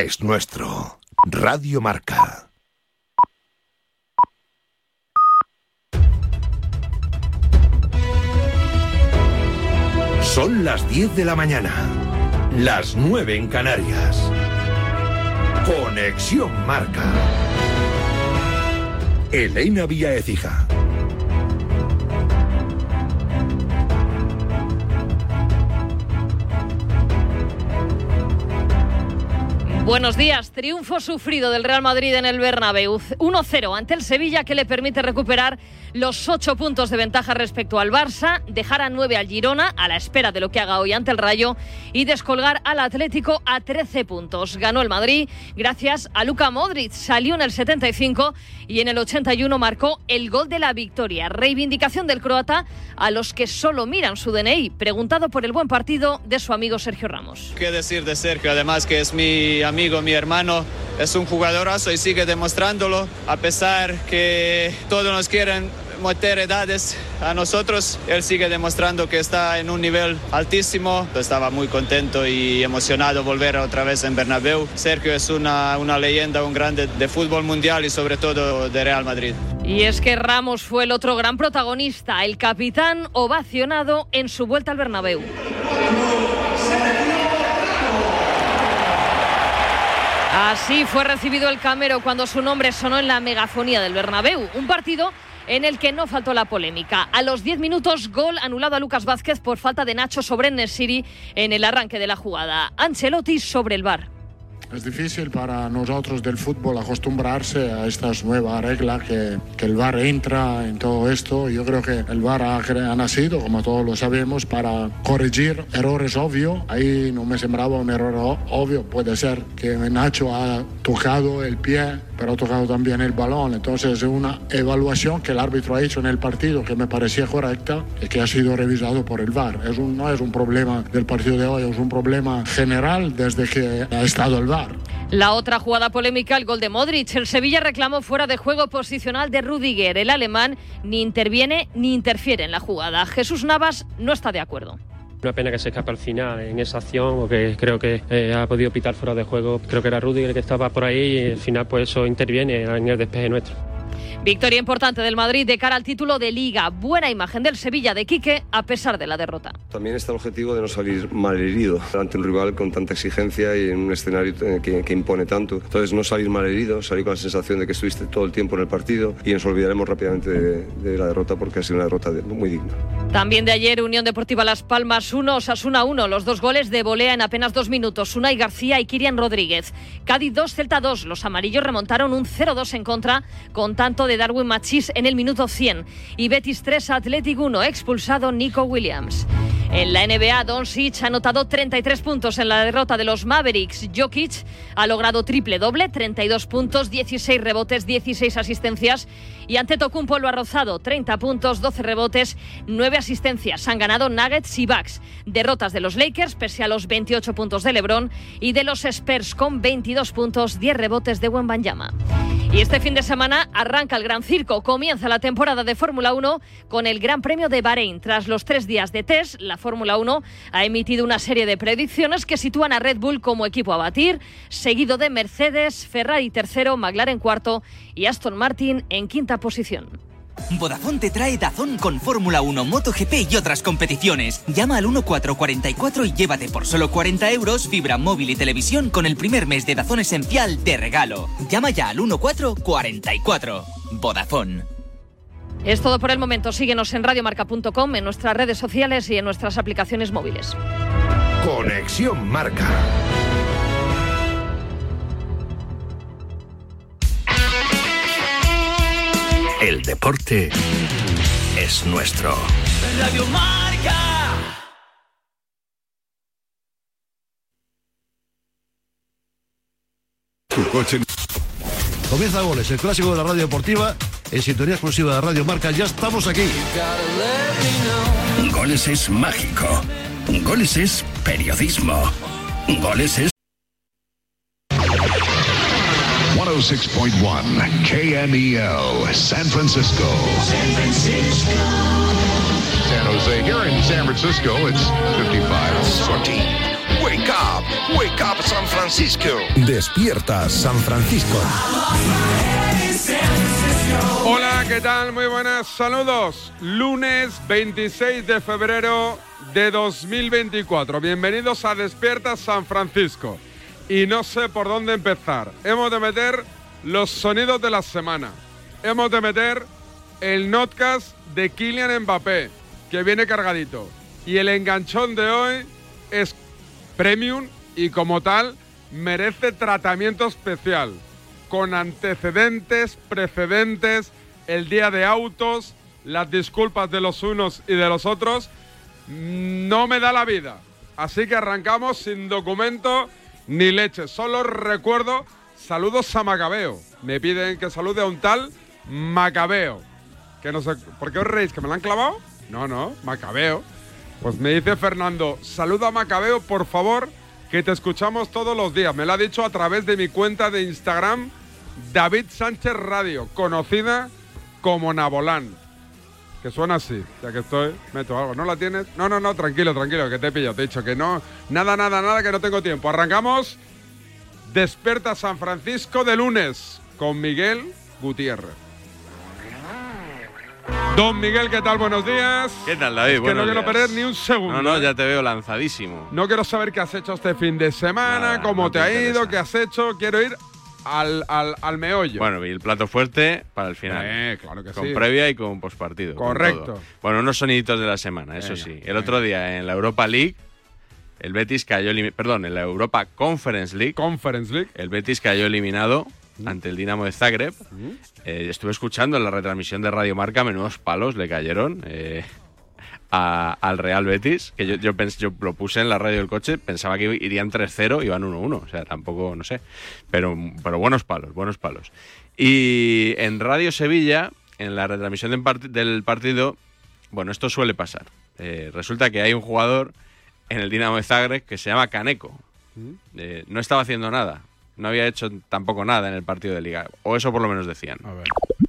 es nuestro. Radio Marca. Son las 10 de la mañana. Las 9 en Canarias. Conexión Marca. Elena Vía Ecija. Buenos días. Triunfo sufrido del Real Madrid en el Bernabéu. 1-0 ante el Sevilla que le permite recuperar los ocho puntos de ventaja respecto al Barça, dejar a nueve al Girona a la espera de lo que haga hoy ante el Rayo y descolgar al Atlético a 13 puntos. Ganó el Madrid gracias a Luka Modric. Salió en el 75 y en el 81 marcó el gol de la victoria. Reivindicación del croata a los que solo miran su DNI. Preguntado por el buen partido de su amigo Sergio Ramos. ¿Qué decir de Sergio? Además que es mi amigo amigo, mi hermano, es un jugadorazo y sigue demostrándolo, a pesar que todos nos quieren meter edades a nosotros, él sigue demostrando que está en un nivel altísimo. Estaba muy contento y emocionado volver otra vez en Bernabéu. Sergio es una, una leyenda, un grande de fútbol mundial y sobre todo de Real Madrid. Y es que Ramos fue el otro gran protagonista, el capitán ovacionado en su vuelta al Bernabéu. Así fue recibido el Camero cuando su nombre sonó en la megafonía del Bernabéu, un partido en el que no faltó la polémica. A los 10 minutos, gol anulado a Lucas Vázquez por falta de Nacho sobre Nesiri en el arranque de la jugada. Ancelotti sobre el bar. Es difícil para nosotros del fútbol acostumbrarse a estas nuevas reglas que, que, el VAR entra en todo esto. Yo creo que el VAR ha, ha, nacido, como todos lo sabemos, para corregir errores obvios. Ahí no me sembraba un error obvio. Puede ser que Nacho ha tocado el pie, pero ha tocado también el balón. Entonces es una evaluación que el árbitro ha hecho en el partido que me parecía correcta y que ha sido revisado por el VAR. Es un, no es un problema del partido de hoy, es un problema general desde que ha estado el VAR. La otra jugada polémica, el gol de Modric. El Sevilla reclamó fuera de juego posicional de Rudiger. El alemán ni interviene ni interfiere en la jugada. Jesús Navas no está de acuerdo. Una pena que se escape al final en esa acción, porque creo que eh, ha podido pitar fuera de juego. Creo que era Rudiger que estaba por ahí y al final pues eso interviene en el despeje nuestro. Victoria importante del Madrid de cara al título de Liga. Buena imagen del Sevilla de Quique a pesar de la derrota. También está el objetivo de no salir malherido ante un rival con tanta exigencia y en un escenario que, que, impone tanto. Entonces no salir malherido, salir con la sensación de que estuviste todo el tiempo en el partido y nos olvidaremos rápidamente de, de la derrota porque ha sido una derrota de, muy digna. También de ayer Unión Deportiva Las Palmas 1, Osasuna 1. Los dos goles de volea en apenas dos minutos. Unai García y Kirian Rodríguez. Cádiz 2, Celta 2. Los amarillos remontaron un 0-2 en contra con tanto de Darwin Machís en el minuto 100 y Betis 3 Athletic 1 expulsado Nico Williams. En la NBA, Doncic ha anotado 33 puntos en la derrota de los Mavericks. Jokic ha logrado triple doble, 32 puntos, 16 rebotes, 16 asistencias. Y Antetokounmpo lo ha rozado, 30 puntos, 12 rebotes, 9 asistencias. Han ganado Nuggets y Bucks. Derrotas de los Lakers, pese a los 28 puntos de LeBron, y de los Spurs con 22 puntos, 10 rebotes de Wembanyama. Y este fin de semana arranca el Gran Circo. Comienza la temporada de Fórmula 1 con el Gran Premio de Bahrein. Tras los tres días de test, la Fórmula 1 ha emitido una serie de predicciones que sitúan a Red Bull como equipo a batir, seguido de Mercedes, Ferrari tercero, McLaren cuarto y Aston Martin en quinta posición. Vodafone te trae Dazón con Fórmula 1, MotoGP y otras competiciones. Llama al 1444 y llévate por solo 40 euros fibra móvil y televisión con el primer mes de Dazón esencial de regalo. Llama ya al 1444. Vodafone. Es todo por el momento. Síguenos en radiomarca.com, en nuestras redes sociales y en nuestras aplicaciones móviles. Conexión Marca. El deporte es nuestro. Radio Marca. Tu coche. Comienza Goles, el clásico de la radio deportiva, en sintonía exclusiva de Radio Marca. Ya estamos aquí. Goles es mágico. Goles es periodismo. Goles es 106.1 KMEL, San Francisco. San Francisco. San Jose. Here in San Francisco, it's 55. Sortie. Wake up, wake up San Francisco. Despierta San Francisco. Hola, ¿qué tal? Muy buenas, saludos. Lunes 26 de febrero de 2024. Bienvenidos a Despierta San Francisco. Y no sé por dónde empezar. Hemos de meter los sonidos de la semana. Hemos de meter el notcast de Kylian Mbappé, que viene cargadito. Y el enganchón de hoy es premium y como tal merece tratamiento especial, con antecedentes, precedentes, el día de autos, las disculpas de los unos y de los otros, no me da la vida. Así que arrancamos sin documento ni leche. Solo recuerdo saludos a Macabeo. Me piden que salude a un tal Macabeo. Que no sé, ¿por qué os reís? ¿Que me lo han clavado? No, no, Macabeo. Pues me dice Fernando, saluda a Macabeo, por favor, que te escuchamos todos los días. Me lo ha dicho a través de mi cuenta de Instagram, David Sánchez Radio, conocida como Nabolán. Que suena así, ya que estoy, meto algo. ¿No la tienes? No, no, no, tranquilo, tranquilo, que te he pillado. Te he dicho que no, nada, nada, nada, que no tengo tiempo. Arrancamos. Desperta San Francisco de lunes con Miguel Gutiérrez. Don Miguel, ¿qué tal? Buenos días. ¿Qué tal, David? Es que no quiero días. perder ni un segundo. No, no, ¿eh? ya te veo lanzadísimo. No quiero saber qué has hecho este fin de semana, Nada, cómo no te, te ha ido, qué has hecho. Quiero ir al, al, al meollo. Bueno, y el plato fuerte para el final. Eh, claro que con sí. previa y con postpartido. Correcto. Bueno, unos soniditos de la semana, eso Venga, sí. El otro día en la Europa League, el Betis cayó Perdón, en la Europa Conference League. Conference League. El Betis cayó eliminado ante el Dinamo de Zagreb. Eh, estuve escuchando en la retransmisión de Radio Marca, menudos palos le cayeron. eh, a- al Real Betis, que yo, yo, pens- yo lo puse en la radio del coche, pensaba que irían 3-0, iban 1-1, o sea, tampoco, no sé, pero, pero buenos palos, buenos palos. Y en Radio Sevilla, en la retransmisión del, part- del partido, bueno, esto suele pasar. Eh, resulta que hay un jugador en el Dinamo de Zagreb que se llama Caneco. Eh, no estaba haciendo nada, no había hecho tampoco nada en el partido de liga, o eso por lo menos decían.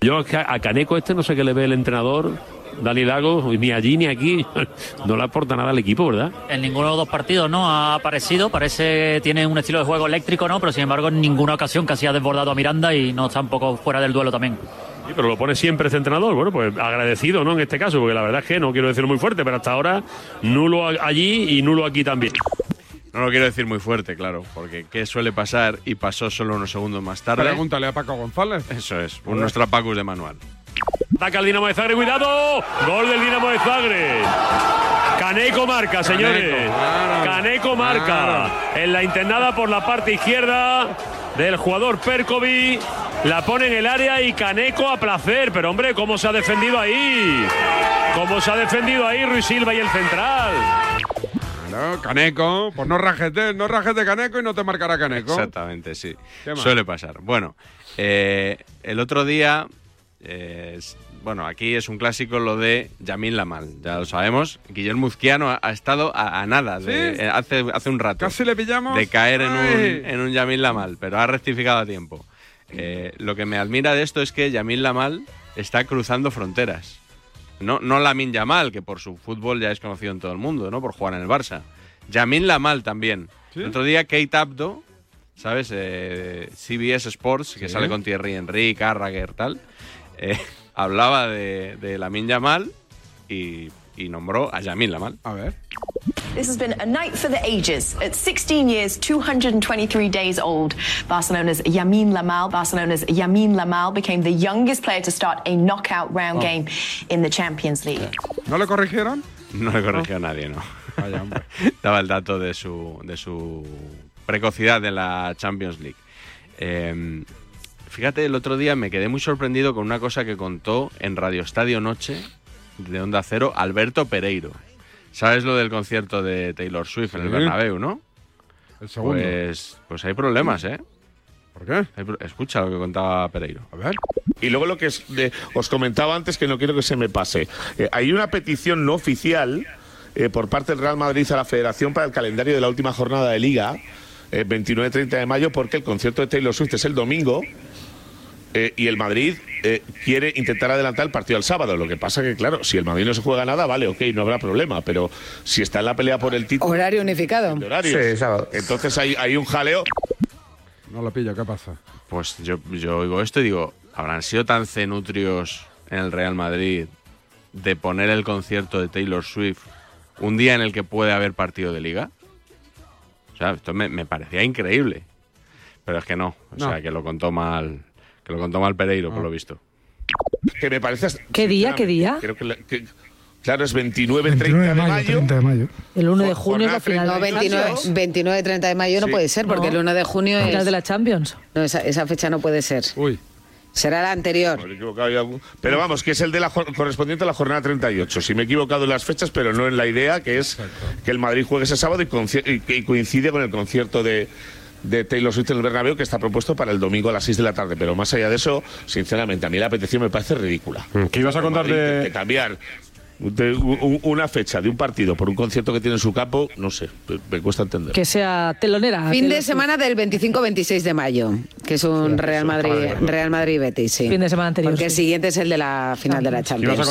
Yo es que a Caneco este no sé qué le ve el entrenador, Dani Lago, ni allí ni aquí, no le aporta nada al equipo, ¿verdad? En ninguno de los dos partidos no ha aparecido, parece que tiene un estilo de juego eléctrico, ¿no? Pero sin embargo en ninguna ocasión casi ha desbordado a Miranda y no está un poco fuera del duelo también. Sí, pero lo pone siempre este entrenador. Bueno, pues agradecido, ¿no? En este caso, porque la verdad es que no quiero decirlo muy fuerte, pero hasta ahora nulo a- allí y nulo aquí también. No lo quiero decir muy fuerte, claro, porque qué suele pasar y pasó solo unos segundos más tarde. Pregúntale a Paco González. Eso es, un nuestro Pacus de manual. Ataca el Dinamo de Zagreb, cuidado. Gol del Dinamo de Zagreb. Caneco marca, señores. Caneco marca. En la internada por la parte izquierda del jugador Perkovic. La pone en el área y Caneco a placer. Pero hombre, ¿cómo se ha defendido ahí? ¿Cómo se ha defendido ahí Ruiz Silva y el central? Claro, Caneco. Pues no rajete, no rajete Caneco y no te marcará Caneco. Exactamente, sí. Suele pasar. Bueno, eh, el otro día, eh, bueno, aquí es un clásico lo de Yamil Lamal, ya lo sabemos. Guillermo Uzquiano ha, ha estado a, a nada, de- ¿Sí? eh, hace, hace un rato. Casi le pillamos. de caer en Ay. un, en un Yamil Lamal, pero ha rectificado a tiempo. Eh, lo que me admira de esto es que Yamil Lamal está cruzando fronteras. No, no Lamin Yamal, que por su fútbol ya es conocido en todo el mundo, ¿no? Por jugar en el Barça. Yamin Lamal también. ¿Sí? El otro día Kate Abdo, ¿sabes? Eh, CBS Sports, que Sí. sale con Thierry Henry, Carragher, tal, eh, hablaba de, de Lamin Yamal y, y nombró a Yamin Lamal. A ver. This has been a night for the ages. At 16 years, 223 days old, Barcelona's Yamin Lamal, Barcelona's Yamin Lamal became the youngest player to start a knockout round Oh. game in the Champions League. ¿No le corrigieron? No le corrigió a nadie, ¿no? Vaya, hombre. Daba el dato de su, de su precocidad en la Champions League. Eh, fíjate, el otro día me quedé muy sorprendido con una cosa que contó en Radio Estadio Noche de Onda Cero Alberto Pereiro. ¿Sabes lo del concierto de Taylor Swift en el. Bernabéu, no? El segundo. Pues, pues hay problemas, ¿eh? ¿Por qué? Escucha lo que contaba Pereiro. A ver. Y luego lo que es de- os comentaba antes, que no quiero que se me pase. Eh, hay una petición no oficial eh, por parte del Real Madrid a la Federación para el calendario de la última jornada de Liga, eh, 29-30 de mayo, porque el concierto de Taylor Swift es el domingo. Eh, y el Madrid eh, quiere intentar adelantar el partido al sábado. Lo que pasa que, claro, si el Madrid no se juega nada, vale, ok, no habrá problema. Pero si está en la pelea por el título. Horario unificado. horarios, Sí, sábado. Entonces hay, hay un jaleo. No lo pillo, ¿qué pasa? Pues yo, yo oigo esto y digo, ¿habrán sido tan cenutrios en el Real Madrid de poner el concierto de Taylor Swift un día en el que puede haber partido de liga? O sea, esto me, me parecía increíble. Pero es que no. O No. sea, que lo contó mal. Que lo contó mal Pereiro, por lo visto. Que me parece. ¿Qué día? ¿Qué día? Creo que, la- que- claro, es 29, 30 de mayo. de mayo. El 1 de junio es la final. treinta No, y 29, ocho. 29 30 de mayo no Sí. puede ser, porque No. el 1 de junio es... Las de la Champions. No, esa, esa fecha no puede ser. Uy. Será la anterior. Me he equivocado hay algún- Pero vamos, que es el de la correspondiente a la jornada 38. Si me he equivocado en las fechas, pero no en la idea, que es que el Madrid juegue ese sábado y coincide con el concierto de, de Taylor Swift en el Bernabéu, que está propuesto para el domingo a las 6 de la tarde. Pero más allá de eso, sinceramente, a mí la petición me parece ridícula. ¿Qué ibas a contar de- de cambiar de una fecha de un partido por un concierto que tiene en su campo? No sé, me- cuesta entender. Que sea telonera. Fin de semana del 25-26 de mayo, que es un Real Madrid Real Madrid Betis, sí. Fin de semana anterior. Porque el siguiente es el de la final de la Champions.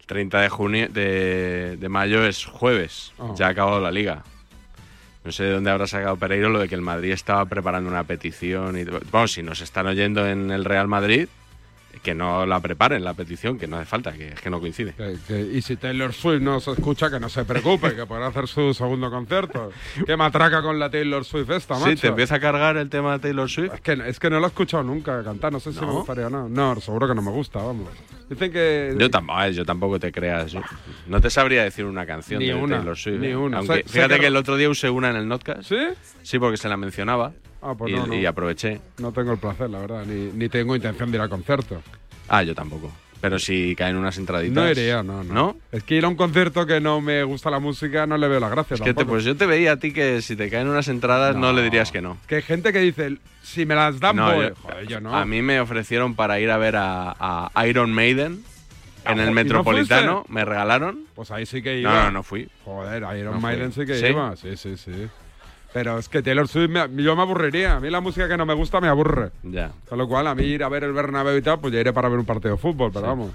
El 30 de junio de, de mayo es jueves. Oh. Ya ha acabado la liga. No sé de dónde habrá sacado Pereiro lo de que el Madrid estaba preparando una petición. Y, vamos, si nos están oyendo en el Real Madrid, que no la preparen la petición, que no hace falta, que es que no coincide. Que- que- y si Taylor Swift no se escucha, que no se preocupe, que podrá hacer su segundo concierto. Qué matraca con la Taylor Swift esta, macho. Sí, te empieza a cargar el tema de Taylor Swift. Es que, es que no lo he escuchado nunca cantar, no sé si me gustaría o no. No, seguro que no me gusta, vamos. Dicen que... Yo, tampoco, yo tampoco te creas. yo- no te sabría decir una canción Ni de una, Taylor Swift. ni ¿eh? una. Aunque, Sé- sé fíjate que- que el otro día usé una en el Notcast. ¿Sí? Sí, porque se la mencionaba. Ah, pues y, no, no. y aproveché. No tengo el placer, la verdad, ni, ni tengo intención de ir al concierto. Ah, yo tampoco. Pero si caen unas entraditas. No iría, no, no. ¿No? Es que ir a un concierto que no me gusta la música no le veo la gracia Es que te, pues yo te veía a ti que si te caen unas entradas no, le dirías que no. Que hay gente que dice, si me las dan, No, voy. yo- Joder, yo no. A mí me ofrecieron para ir a ver a, a Iron Maiden Ah, en ¿y el no Metropolitano. me regalaron. Pues ahí sí que No, iba. no, no fui. Joder, Iron No fui. Maiden sí que ¿Sí? iba. Sí, sí, sí. Pero es que Taylor Swift, me- yo me aburriría. A mí la música que no me gusta me aburre. Ya. Con lo cual, a mí ir a ver el Bernabéu y tal, pues ya iré para ver un partido de fútbol, pero vamos.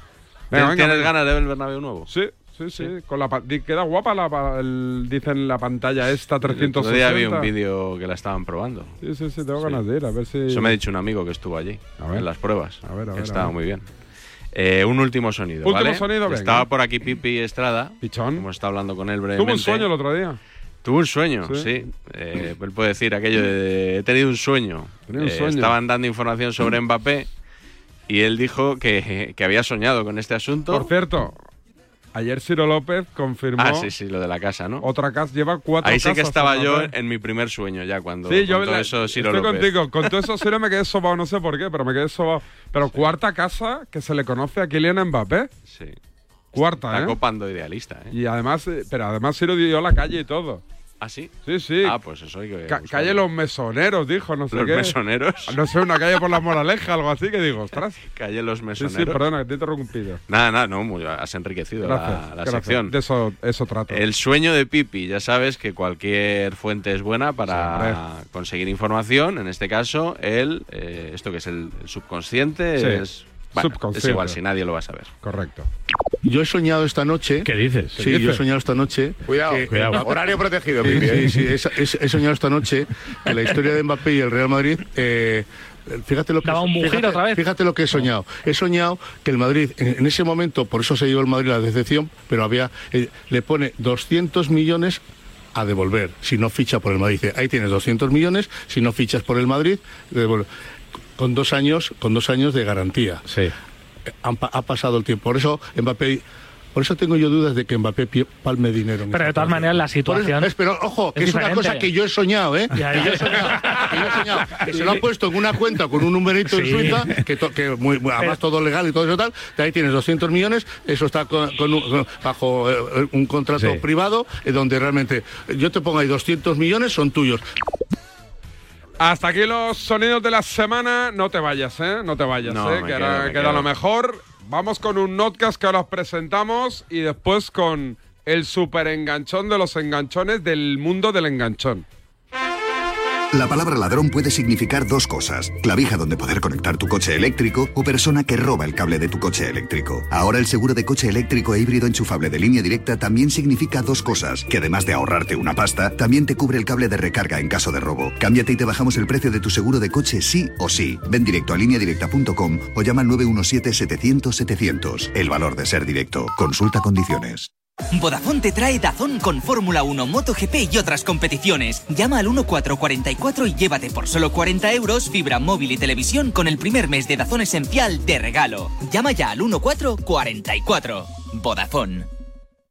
¿Tienes tienes ganas de ver el Bernabéu nuevo? Sí, sí, sí. Con la, queda guapa, la, el- dicen la pantalla esta El 360. otro día vi un vídeo que la estaban probando. Sí, sí, sí, tengo Sí. ganas de ir, a ver si... Eso me ha dicho un amigo que estuvo allí, A ver. en las pruebas. A ver, a ver, a estaba ver. muy bien. Eh, un último sonido, Último ¿vale? sonido, venga. Estaba por aquí Pipi Estrada. Pichón. Hemos estado hablando con él Tuve brevemente. un sueño el otro día. Tuvo un sueño, Sí. sí. Eh, él puede decir aquello de he tenido un sueño. Tenía un Eh, sueño. Estaban dando información sobre Mbappé y él dijo que, que había soñado con este asunto. Por cierto, ayer Ciro López confirmó ah, sí, sí, lo de la casa, ¿no? otra casa, lleva cuatro Ahí sí que estaba yo en mi primer sueño ya cuando Sí, yo la- eso Ciro estoy López. contigo. Con todo eso Ciro me quedé sobado, no sé por qué, pero me quedé sobado. Pero cuarta casa que se le conoce a Kylian Mbappé. Sí. Cuarta, Está ¿eh? copando idealista, ¿eh? Y además, eh, pero además Ciro dio la calle y todo. ¿Ah, sí? Sí, sí. Ah, pues eso hay que Ca- buscarlo. calle Los Mesoneros, dijo, no sé ¿Los qué. mesoneros? No sé, una calle por la Moraleja, algo así, que digo, ostras. Calle Los Mesoneros. sí, perdona, que te he interrumpido. Nada, nada, no, muy- has enriquecido la- Gracias, la, sección. De eso, eso trato. El sueño de Pipi, ya sabes que cualquier fuente es buena Sí, para conseguir información. En este caso, el, eh, esto que es el, el subconsciente, Sí, es, bueno, es igual, si nadie lo va a saber. Correcto. Yo he soñado esta noche. ¿Qué dices? Sí, ¿Qué yo he soñado esta noche. Cuidado, que- cuidado. Horario protegido, Sí, Pipi, sí, ¿eh? sí, es- es- he soñado esta noche que la historia de Mbappé y el Real Madrid. eh, Fíjate lo, que, un fíjate, otra vez. fíjate lo que he soñado. He soñado que el Madrid, en, en ese momento, por eso se llevó el Madrid la decepción, pero había eh, le pone 200 millones a devolver si no ficha por el Madrid. Dice, ahí tienes 200 millones, si no fichas por el Madrid, devuelve. Con dos años, con dos años de garantía. Sí. Han ha pasado el tiempo. Por eso Mbappé, por eso tengo yo dudas de que Mbappé palme dinero. Pero de todas maneras, la Por eso- situación. es, pero ojo, que es es, una cosa que yo he soñado, ¿eh? Ya, Que yo he soñado, que yo he soñado. Que se lo han puesto en una cuenta con un numerito en. Suiza, que, to- que muy, muy- además todo legal y todo eso tal. De ahí tienes 200 millones, eso está con- con un- con- bajo eh, un contrato Sí. privado, eh, donde realmente yo te pongo ahí 200 millones, son tuyos. Hasta aquí los sonidos de la semana. No te vayas, ¿eh? No te vayas, No, ¿eh? Que quedo, ahora queda quedo. lo mejor. Vamos con un notcast que ahora os presentamos y después con el super enganchón de los enganchones del mundo del enganchón. La palabra ladrón puede significar dos cosas. Clavija donde poder conectar tu coche eléctrico o persona que roba el cable de tu coche eléctrico. Ahora el seguro de coche eléctrico e híbrido enchufable de línea directa también significa dos cosas. Que además de ahorrarte una pasta, también te cubre el cable de recarga en caso de robo. Cámbiate y te bajamos el precio de tu seguro de coche sí o sí. Ven directo a lineadirecta.com o llama al 917-700-700. El valor de ser directo. Consulta condiciones. Vodafone te trae Dazón con Fórmula 1, MotoGP y otras competiciones. Llama al 1444 y llévate por solo 40 euros fibra móvil y televisión con el primer mes de Dazón Esencial de regalo. Llama ya al 1444. Vodafone.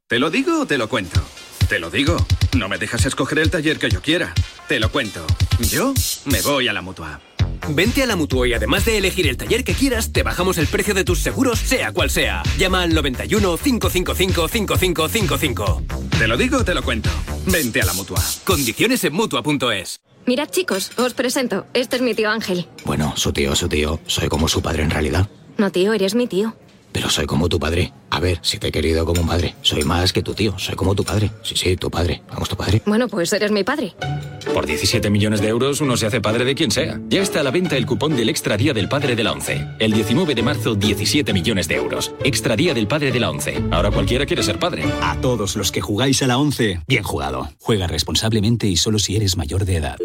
¿Te lo digo o te lo cuento? Te lo digo. No me dejas escoger el taller que yo quiera. Te lo cuento. Yo me voy a la mutua. Vente a la Mutua y además de elegir el taller que quieras, te bajamos el precio de tus seguros, sea cual sea. Llama al 91 555 5555. Te lo digo, te lo cuento. Vente a la Mutua. Condiciones en Mutua.es. Mirad chicos, os presento. Este es mi tío Ángel. Bueno, su tío, su tío. Soy como su padre en realidad. No tío, eres mi tío. Pero soy como tu padre. A ver, si te he querido como un padre. Soy más que tu tío. Soy como tu padre. Sí, sí, tu padre. Vamos, tu padre. Bueno, pues eres mi padre. Por 17 millones de euros uno se hace padre de quien sea. Ya está a la venta el cupón del Extra Día del Padre de la ONCE. El 19 de marzo, 17 millones de euros. Extra Día del Padre de la ONCE. Ahora cualquiera quiere ser padre. A todos los que jugáis a la ONCE, bien jugado. Juega responsablemente y solo si eres mayor de edad.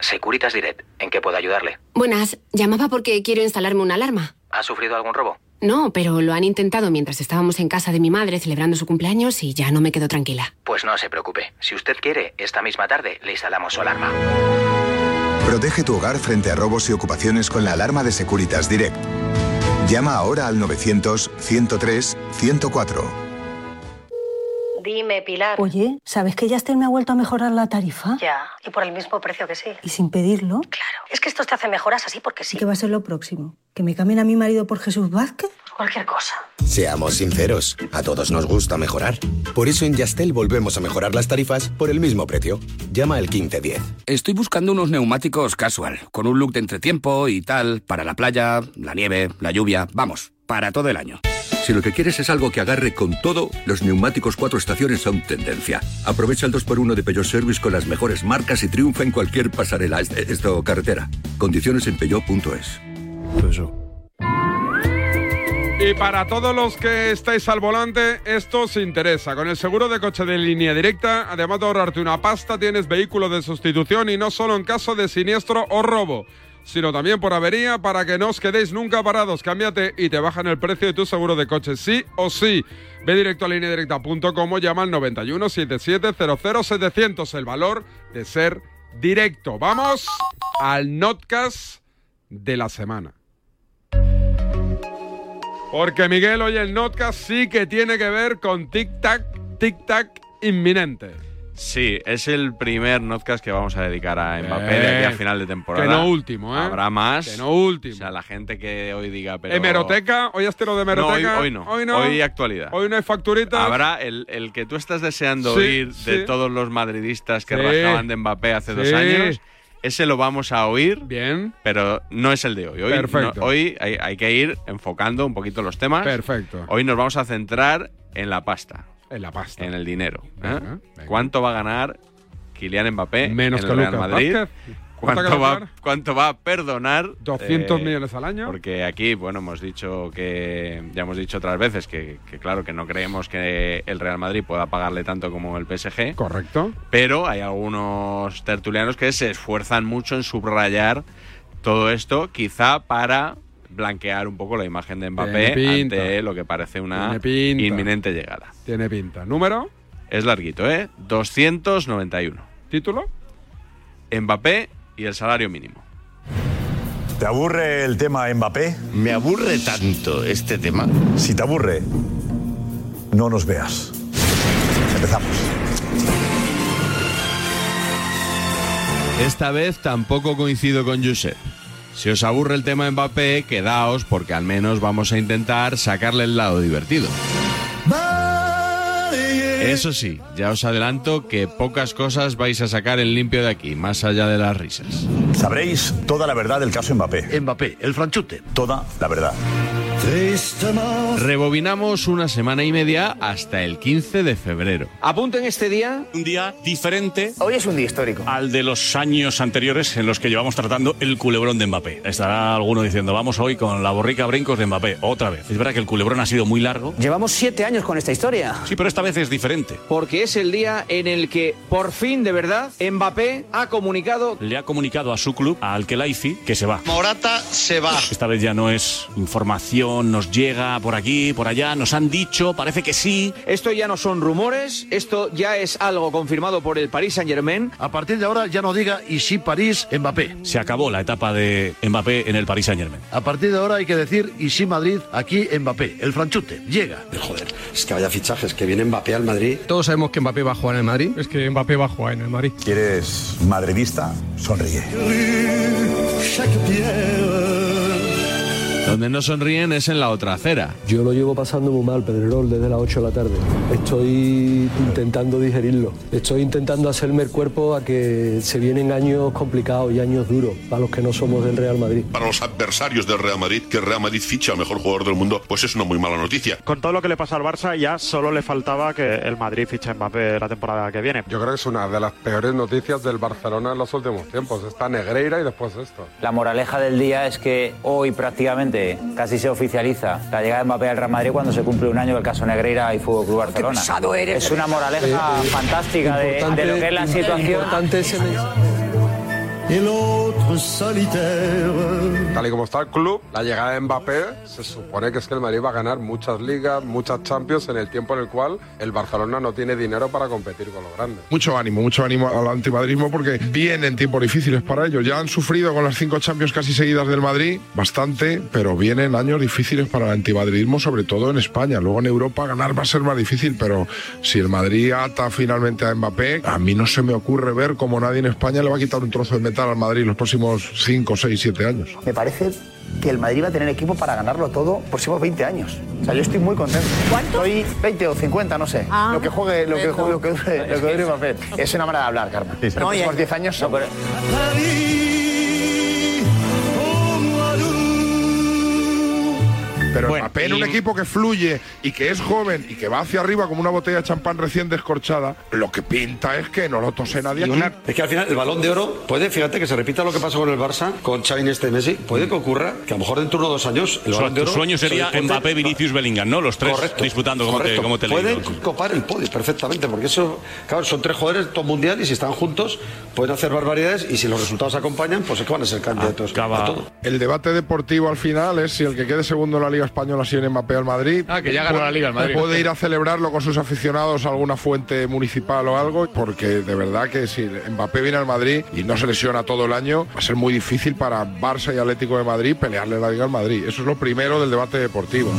Securitas Direct. ¿En qué puedo ayudarle? Buenas, llamaba porque quiero instalarme una alarma. ¿Ha sufrido algún robo? No, pero lo han intentado mientras estábamos en casa de mi madre celebrando su cumpleaños y ya no me quedo tranquila. Pues no se preocupe. Si usted quiere, esta misma tarde le instalamos su alarma. Protege tu hogar frente a robos y ocupaciones con la alarma de Securitas Direct. Llama ahora al 900-103-104. Dime, Pilar. Oye, ¿sabes que Yastel me ha vuelto a mejorar la tarifa? Ya, y por el mismo precio que sí. ¿Y sin pedirlo? Claro. Es que esto te hace mejoras así porque sí. ¿Qué va a ser lo próximo? ¿Que me cambien a mi marido por Jesús Vázquez? Cualquier cosa. Seamos sinceros, a todos nos gusta mejorar. Por eso en Yastel volvemos a mejorar las tarifas por el mismo precio. Llama al 1510. Estoy buscando unos neumáticos casual, con un look de entretiempo y tal, para la playa, la nieve, la lluvia, vamos, para todo el año. Si lo que quieres es algo que agarre con todo, los neumáticos cuatro estaciones son tendencia. Aprovecha el 2x1 de Peugeot Service con las mejores marcas y triunfa en cualquier pasarela, esto carretera. Condiciones en peugeot.es. Y para todos los que estáis al volante, esto os interesa. Con el seguro de coche de línea directa, además de ahorrarte una pasta, tienes vehículo de sustitución y no solo en caso de siniestro o robo sino también por avería para que no os quedéis nunca parados. Cámbiate y te bajan el precio de tu seguro de coche, sí o sí. Ve directo a lineadirecta.com o llama al 91 77 700 el valor de ser directo. Vamos al notcast de la semana. Porque Miguel, hoy el notcast sí que tiene que ver con tic-tac, tic-tac inminente. Sí, es el primer notcast que vamos a dedicar a Mbappé de aquí a final de temporada. Que no último, ¿eh? Habrá más. Que no último. O sea, la gente que hoy diga, pero... ¿Hemeroteca? ¿Hoy has tirado de hemeroteca? No, hoy, no. hoy, no. Hoy actualidad. Hoy no hay facturitas. Habrá el, el que tú estás deseando Sí, oír de todos los madridistas que Sí. de Mbappé hace dos años. Ese lo vamos a oír. Bien. Pero no es el de hoy. Hoy, Perfecto. no- hoy hay, hay que ir enfocando un poquito los temas. Perfecto. Hoy nos vamos a centrar en la pasta. En la pasta. En el dinero. ¿eh? Venga. ¿Cuánto va a ganar Kylian Mbappé Menos en que el Real Madrid? Vázquez. ¿Cuánto ¿Cuánto va a va, ganar? ¿Cuánto va a perdonar? 200 Eh, millones al año. Porque aquí, bueno, hemos dicho que, ya hemos dicho otras veces que, que, claro, que no creemos que el Real Madrid pueda pagarle tanto como el PSG. Correcto. Pero hay algunos tertulianos que se esfuerzan mucho en subrayar todo esto, quizá para blanquear un poco la imagen de Mbappé pinta. ante lo que parece una pinta. inminente llegada. Tiene pinta. ¿Número? Es larguito, ¿eh? 291. ¿Título? Mbappé y el salario mínimo. ¿Te aburre el tema Mbappé? Me aburre tanto este tema. Si te aburre, no nos veas. Empezamos. Esta vez tampoco coincido con Josep. Si os aburre el tema Mbappé, quedaos porque al menos vamos a intentar sacarle el lado divertido. Eso sí, ya os adelanto que pocas cosas vais a sacar en limpio de aquí, más allá de las risas. Sabréis toda la verdad del caso Mbappé. Mbappé, el franchute. Toda la verdad. Rebobinamos una semana y media hasta el 15 de febrero. Apunten este día. Un día diferente. Hoy es un día histórico. Al de los años anteriores en los que llevamos tratando el culebrón de Mbappé. Estará alguno diciendo, vamos hoy con la borrica brincos de Mbappé. Otra vez. Es verdad que el culebrón ha sido muy largo. Llevamos siete años con esta historia. Sí, pero esta vez es diferente. Porque es el día en el que, por fin, de verdad, Mbappé ha comunicado. Le ha comunicado a su club, a Alkelaifi, que se va. Morata se va. Esta vez ya no es información, nos llega por aquí, por allá, nos han dicho, parece que sí. Esto ya no son rumores, esto ya es algo confirmado por el Paris Saint Germain. A partir de ahora ya no diga y sí París, Mbappé. Se acabó la etapa de Mbappé en el Paris Saint Germain. A partir de ahora hay que decir y sí Madrid, aquí Mbappé. El franchute, llega. Joder, es que vaya fichajes, que viene Mbappé al Madrid. Todos sabemos que Mbappé va a jugar en el Madrid. Es que Mbappé va a jugar en el Madrid. ¿Quieres madridista? Sonríe. Donde no sonríen es en la otra acera. Yo lo llevo pasando muy mal, Pedrerol, desde las 8 de la tarde. Estoy intentando digerirlo. Estoy intentando hacerme el cuerpo a que se vienen años complicados y años duros para los que no somos del Real Madrid. Para los adversarios del Real Madrid, que el Real Madrid ficha al mejor jugador del mundo, pues es una muy mala noticia. Con todo lo que le pasa al Barça, ya solo le faltaba que el Madrid fiche a Mbappé la temporada que viene. Yo creo que es una de las peores noticias del Barcelona en los últimos tiempos. Está Negreira y después esto. La moraleja del día es que hoy prácticamente casi se oficializa la llegada de Mbappé al Real Madrid cuando se cumple un año del caso Negreira y Fútbol Club Barcelona. Es una moraleja fantástica de, de lo que es la situación. El otro solitaire. Tal y como está el club, la llegada de Mbappé se supone que es que el Madrid va a ganar muchas ligas, muchas Champions en el tiempo en el cual el Barcelona no tiene dinero para competir con los grandes. Mucho ánimo, mucho ánimo al antimadrismo porque vienen tiempos difíciles para ellos. Ya han sufrido con las cinco Champions casi seguidas del Madrid, bastante, pero vienen años difíciles para el antimadridismo, sobre todo en España. Luego en Europa ganar va a ser más difícil, pero si el Madrid ata finalmente a Mbappé, a mí no se me ocurre ver cómo nadie en España le va a quitar un trozo de metal al Madrid los próximos 5, 6, 7 años. Me parece que el Madrid va a tener equipo para ganarlo todo los próximos 20 años. O sea, yo estoy muy contento. ¿Cuánto? Estoy 20 o 50, no sé. Ah, lo que juegue, lo que juegue, lo que dure, lo que dure Mbappé. Es una manera de hablar, Carmen. Sí, sí. Los próximos 10 años son... Pero Bueno, Mbappé en un equipo que fluye y que es joven y que va hacia arriba como una botella de champán recién descorchada, lo que pinta es que no lo tose nadie aquí. Es que al final el balón de oro puede, fíjate que se repita lo que pasó con el Barça, con Xavi Iniesta y Messi, puede que ocurra que a lo mejor dentro de dos años el Su, balón de tu oro sueño se sería dispute- Mbappé, Vinicius, Bellingham, ¿no? Los tres Correcto, disputando como te, correcto. como te he leído. Pueden copar el podio perfectamente, porque eso, claro, son tres jugadores top mundial y si están juntos pueden hacer barbaridades y si los resultados acompañan, pues es que van a ser candidatos a todo. El debate deportivo al final es si el que quede segundo en la Liga Española sigue Mbappé al Madrid. Ah, que ya ganó puede- la Liga el Madrid. Puede ir a celebrarlo con sus aficionados a alguna fuente municipal o algo, porque de verdad que si Mbappé viene al Madrid y no se lesiona todo el año, va a ser muy difícil para Barça y Atlético de Madrid pelearle la Liga al Madrid. Eso es lo primero del debate deportivo.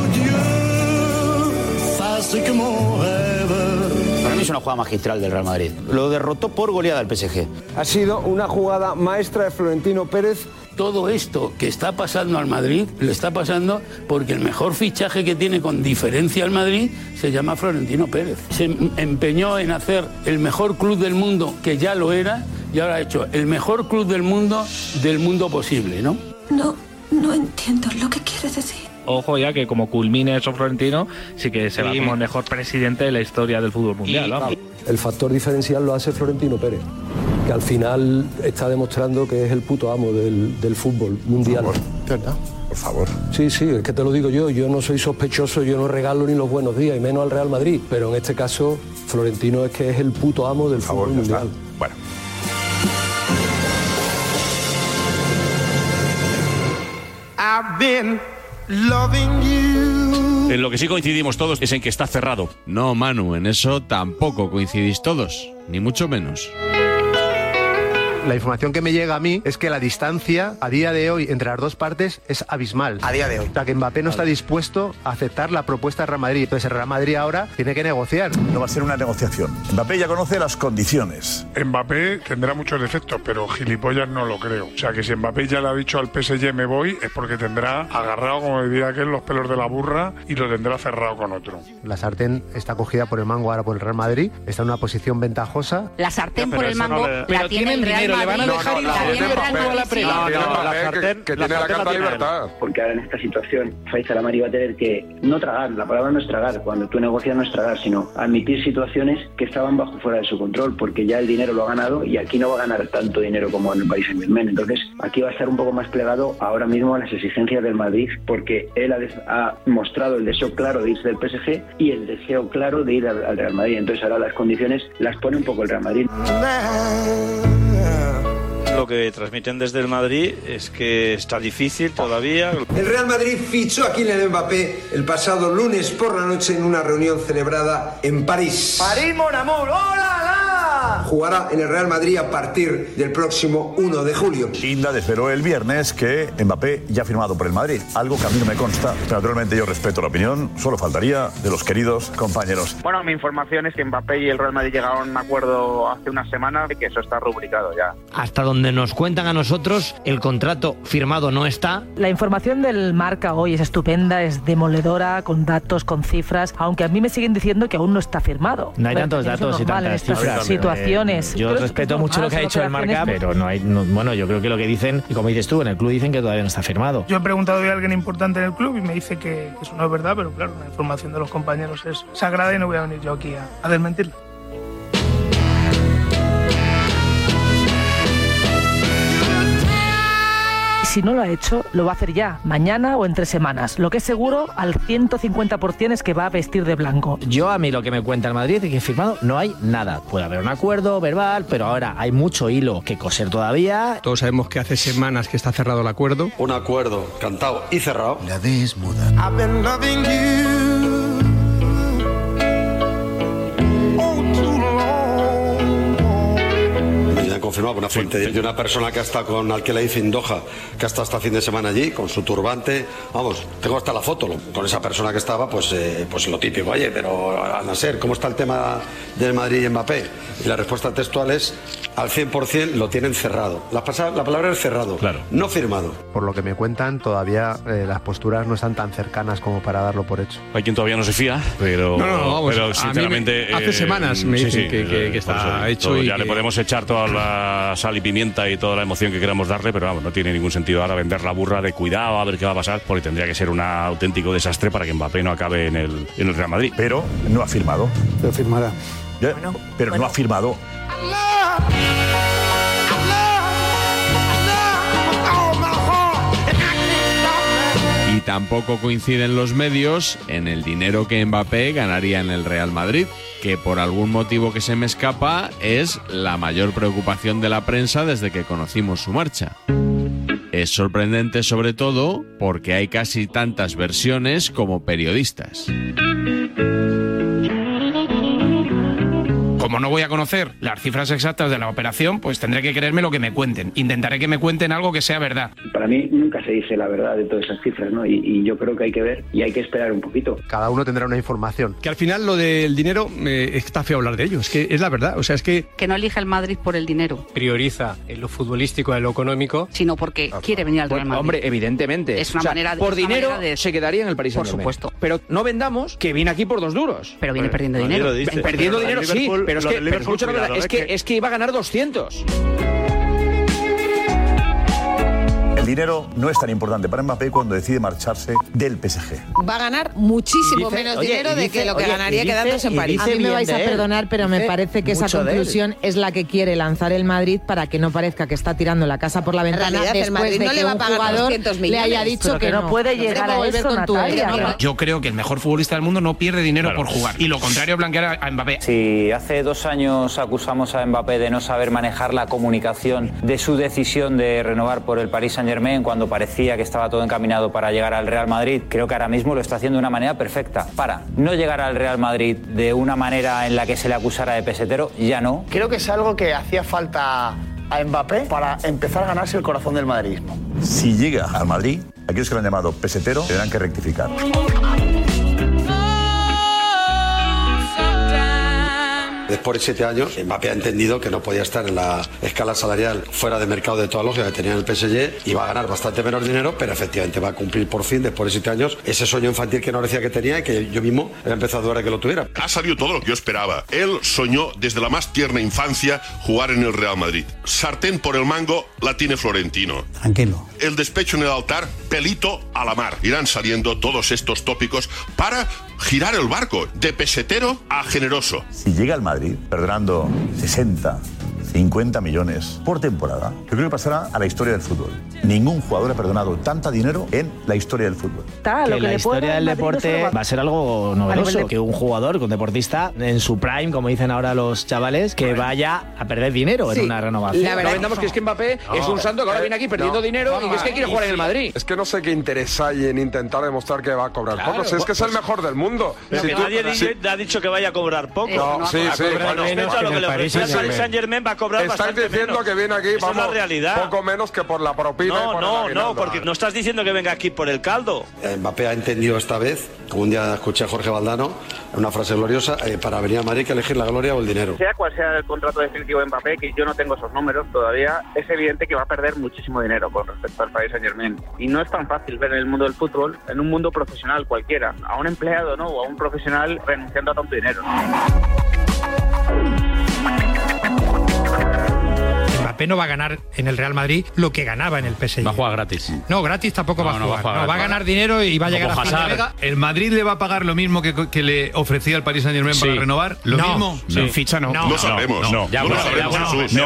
Para mí es una jugada magistral del Real Madrid. Lo derrotó por goleada el PSG. Ha sido una jugada maestra de Florentino Pérez. Todo esto que está pasando al Madrid le está pasando porque el mejor fichaje que tiene con diferencia al Madrid se llama Florentino Pérez. Se em- empeñó en hacer el mejor club del mundo, que ya lo era, y ahora ha hecho el mejor club del mundo del mundo posible, ¿no? No, no entiendo lo que quieres decir. Ojo ya que como culmine eso Florentino, sí que se va Sí. como el mejor presidente de la historia del fútbol mundial. El factor diferencial lo hace Florentino Pérez, que al final está demostrando que es el puto amo del, del fútbol mundial. ¿Verdad? Por favor. Sí, sí, es que te lo digo yo, yo no soy sospechoso, yo no regalo ni los buenos días, y menos al Real Madrid, pero en este caso Florentino es que es el puto amo del fútbol mundial. Bueno. I've been loving you. En lo que sí coincidimos todos es en que está cerrado. No, Manu, en eso tampoco coincidís todos, ni mucho menos. La información que me llega a mí es que la distancia a día de hoy entre las dos partes es abismal. A día de hoy. O sea, que Mbappé no está dispuesto a aceptar la propuesta del Real Madrid. Entonces el Real Madrid ahora tiene que negociar. No va a ser una negociación. Mbappé ya conoce las condiciones. Mbappé tendrá muchos defectos, pero gilipollas no lo creo. O sea que si Mbappé ya le ha dicho al PSG me voy, es porque tendrá agarrado, como diría aquel, los pelos de la burra y lo tendrá cerrado con otro. La sartén está cogida por el mango ahora por el Real Madrid. Está en una posición ventajosa. La sartén Ya, por el no mango le- la Pero tiene el Real dinero pero le van a dejar ir a la previa. Que tiene la carta libertad. Porque ahora en esta situación, Faiza Lamari va a tener que no tragar, la palabra no es tragar, cuando tú negocias no es tragar, sino admitir situaciones que estaban bajo fuera de su control, porque ya el dinero lo ha ganado y aquí no va a ganar tanto dinero como en el país en Germain. Entonces, aquí va a estar un poco más plegado ahora mismo a las exigencias del Madrid, porque él ha, ha mostrado el deseo claro de irse del PSG y el deseo claro de ir al, al Real Madrid. Entonces, ahora las condiciones las pone un poco el Real Madrid. Lo que transmiten desde el Madrid es que está difícil todavía. El Real Madrid fichó a Kylian Mbappé el pasado lunes por la noche en una reunión celebrada en París. París, mon amour, ¡hola, Jugará en el Real Madrid a partir del próximo 1 de julio. Inda desveló el viernes que Mbappé ya ha firmado por el Madrid, algo que a mí no me consta. Pero naturalmente yo respeto la opinión, solo faltaría de los queridos compañeros. Bueno, mi información es que Mbappé y el Real Madrid llegaron a un acuerdo hace unas semanas y que eso está rubricado ya. Hasta donde nos cuentan a nosotros, el contrato firmado no está. La información del marca hoy es estupenda, es demoledora, con datos, con cifras, aunque a mí me siguen diciendo que aún no está firmado. No hay tantos datos y tantas cifras. Yo Creo respeto es mucho lo que ha dicho el marca, pero no hay. no- bueno, yo creo que lo que dicen, y como dices tú, en el club dicen que todavía no está firmado. Yo he preguntado hoy a alguien importante en el club y me dice que eso no es verdad, pero claro, la información de los compañeros es sagrada y no voy a venir yo aquí a, a desmentirla. Si no lo ha hecho, lo va a hacer ya, mañana o en tres semanas. Lo que es seguro, al 150% es que va a vestir de blanco. Yo a mí lo que me cuenta el Madrid es que firmado no hay nada. Puede haber un acuerdo verbal, pero ahora hay mucho hilo que coser todavía. Todos sabemos que hace semanas que está cerrado el acuerdo. Un acuerdo cantado y cerrado. La D es muda. I've been loving you. Confirmado una fuente de una persona que ha estado con al que le dicen Doha, que ha estado hasta fin de semana allí, con su turbante. Vamos, tengo hasta la foto lo- con esa persona que estaba, pues, eh, pues lo típico. Oye, pero a Nasser, ¿cómo está el tema del Madrid y Mbappé? Y la respuesta textual es: al 100% lo tienen cerrado. La, pasa- la palabra es cerrado, no firmado. Por lo que me cuentan, todavía eh, las posturas no están tan cercanas como para darlo por hecho. Hay quien todavía no se fía, pero, No, no, no, vamos, a pero mí me- sinceramente. hace eh, semanas me sí, dicen sí, que- que- eh, que está hecho todo, y Ya le que- podemos echar toda la sal y pimienta y toda la emoción que queramos darle, pero vamos, no tiene ningún sentido ahora vender la burra de cuidado a ver qué va a pasar, porque tendría que ser un auténtico desastre para que Mbappé no acabe en el, en el Real Madrid. Pero no ha firmado. Pero firmará. Pero no ha firmado. Tampoco coinciden los medios en el dinero que Mbappé ganaría en el Real Madrid, que por algún motivo que se me escapa es la mayor preocupación de la prensa desde que conocimos su marcha. Es sorprendente sobre todo porque hay casi tantas versiones como periodistas. Como no voy a conocer las cifras exactas de la operación, pues tendré que creerme lo que me cuenten. Intentaré que me cuenten algo que sea verdad. Para mí nunca se dice la verdad de todas esas cifras, ¿no? Y, y yo creo que hay que ver y hay que esperar un poquito. Cada uno tendrá una información. Que al final lo del dinero eh, está feo hablar de ello. Es que es la verdad. O sea, es que que no elige el Madrid por el dinero, Prioriza en lo futbolístico, en lo económico. sino porque quiere venir al Real Madrid. Hombre, evidentemente. Es una O sea, manera de- Por dinero de- se quedaría en el Paris Por supuesto. Pero no vendamos que viene aquí por dos duros. Pero viene perdiendo dinero. Perdiendo dinero, de sí. Pero es que, pero escucha cuidado, es que, que- es que iba a ganar 200. El dinero no es tan importante para Mbappé cuando decide marcharse del PSG. Va a ganar muchísimo Dice- menos oye, dinero y de dice- que lo que oye, ganaría dice- quedándose en París. A dice mí me vais a perdonar, pero me Dice parece que esa conclusión es la que quiere lanzar el Madrid para que no parezca que está tirando la casa por la ventana realidad, el después Madrid de no que le va a un pagar jugador 200 le haya dicho Pero que, que no puede llegar a volver eso, con tu ¿no? no. Yo creo que el mejor futbolista del mundo no pierde dinero por jugar. Y lo contrario blanquear a- a Mbappé. Si hace dos años acusamos a Mbappé de no saber manejar la comunicación de su decisión de renovar por el Paris Saint Germain cuando parecía que estaba todo encaminado para llegar al Real Madrid, creo que ahora mismo lo está haciendo de una manera perfecta. Para no llegar al Real Madrid de una manera en la que se le acusara de pesetero, ya no. Creo que es algo que hacía falta a Mbappé para empezar a ganarse el corazón del madridismo. Si llega al Madrid, aquellos que lo han llamado pesetero tendrán que rectificar. Después de siete años, Mbappé ha entendido que no podía estar en la escala salarial fuera de mercado de toda lógica que tenía en el PSG y va a ganar bastante menos dinero, pero efectivamente va a cumplir por fin, después de siete años, ese sueño infantil que no decía que tenía y que yo mismo he empezado a ver que lo tuviera. Ha salido todo lo que yo esperaba. Él soñó desde la más tierna infancia jugar en el Real Madrid. Sartén por el mango la tiene Florentino. Tranquilo. El despecho en el altar, pelito a la mar. Irán saliendo todos estos tópicos para girar el barco de pesetero a generoso. Si llega al Madrid perdonando 60, 50 millones por temporada, yo creo que pasará a la historia del fútbol. Ningún jugador ha perdonado tanta dinero en la historia del fútbol. Está, lo que que la historia del no deporte va- a ser algo novedoso. de- Que un jugador, que un deportista, en su prime, como dicen ahora los chavales, que vaya a perder dinero Sí. en una renovación. no vendamos que es que Mbappé es un santo que ahora viene aquí perdiendo No. dinero y que es que quiere jugar en el Madrid. Es que no sé qué interés hay en intentar demostrar que va a cobrar Claro. poco. Si es que es el mejor del mundo. Si tú- nadie si- ha dicho que vaya a cobrar poco. No, sí, sí. Bueno, respecto a lo que le ofrecía Saint Germain va a cobrar Estáis diciendo menos. que viene aquí, Esa es vamos, la realidad. poco menos que por la propina y No, por el no, no, aguinaldo. porque no estás diciendo que venga aquí por el caldo. Eh, Mbappé ha entendido esta vez, como un día escuché a Jorge Valdano, una frase gloriosa, eh, para venir a Madrid hay que elegir la gloria o el dinero. Sea cual sea el contrato definitivo de Mbappé, que yo no tengo esos números todavía, es evidente que va a perder muchísimo dinero con respecto al Paris Saint Germain. Y no es tan fácil ver en el mundo del fútbol, en un mundo profesional cualquiera, a un empleado ¿no? o a un profesional renunciando a tanto dinero. Mbappé no va a ganar en el Real Madrid lo que ganaba en el PSG. Va a jugar gratis. No, gratis tampoco va a No, no va a jugar. No, va a ganar dinero y va a llegar a fin de. ¿El Madrid le va a pagar lo mismo que, que le ofrecía el Paris Saint Germain para renovar? ¿Lo No, mismo? sí. Ficha no. No sabemos. No, Ya, no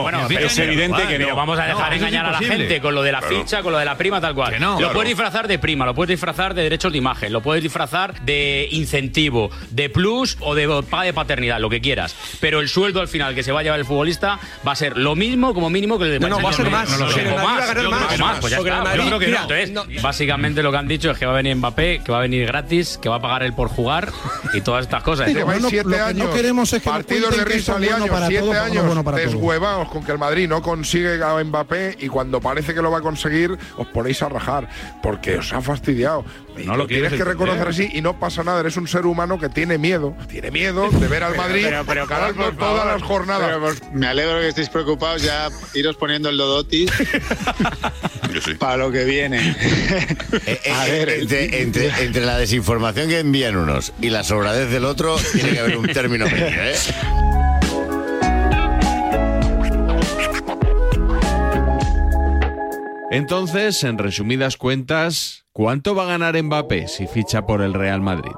bueno, ya, pero es evidente que no vamos a dejar engañar a la gente con lo de la Claro. ficha, con lo de la prima, tal cual. Que no. Lo Claro. puedes disfrazar de prima, lo puedes disfrazar de derechos de imagen, lo puedes disfrazar de incentivo, de plus o de paga de paternidad, lo que quieras. Pero el sueldo al final que se va a llevar el futbolista va a ser lo mismo como mínimo que el de No, no, va a ser más. No, el Madrid va a más, ganar yo creo más. que más, pues ya Porque el está. Madrid- Yo creo que no. mira, Entonces, básicamente lo que han dicho es que va a venir Mbappé, que va a venir gratis, que va a pagar él por jugar y todas estas cosas. Lleváis siete años, partidos de risa y años, siete años deshuevados con que el Madrid no consigue a Mbappé y cuando parece que lo va a conseguir os ponéis a rajar porque os ha fastidiado. Y No lo lo tienes quieres que reconocer así y no pasa nada. Eres un ser humano que tiene miedo, tiene miedo de ver al Madrid Pero- pero, Carlos, por todas favor. las jornadas. Pero, me alegro que estéis preocupados ya iros poniendo el Dodotis para lo que viene. A ver, entre, entre- entre la desinformación que envían unos y la sobradez del otro, tiene que haber un término medio, ¿eh? Entonces, en resumidas cuentas, ¿cuánto va a ganar Mbappé si ficha por el Real Madrid?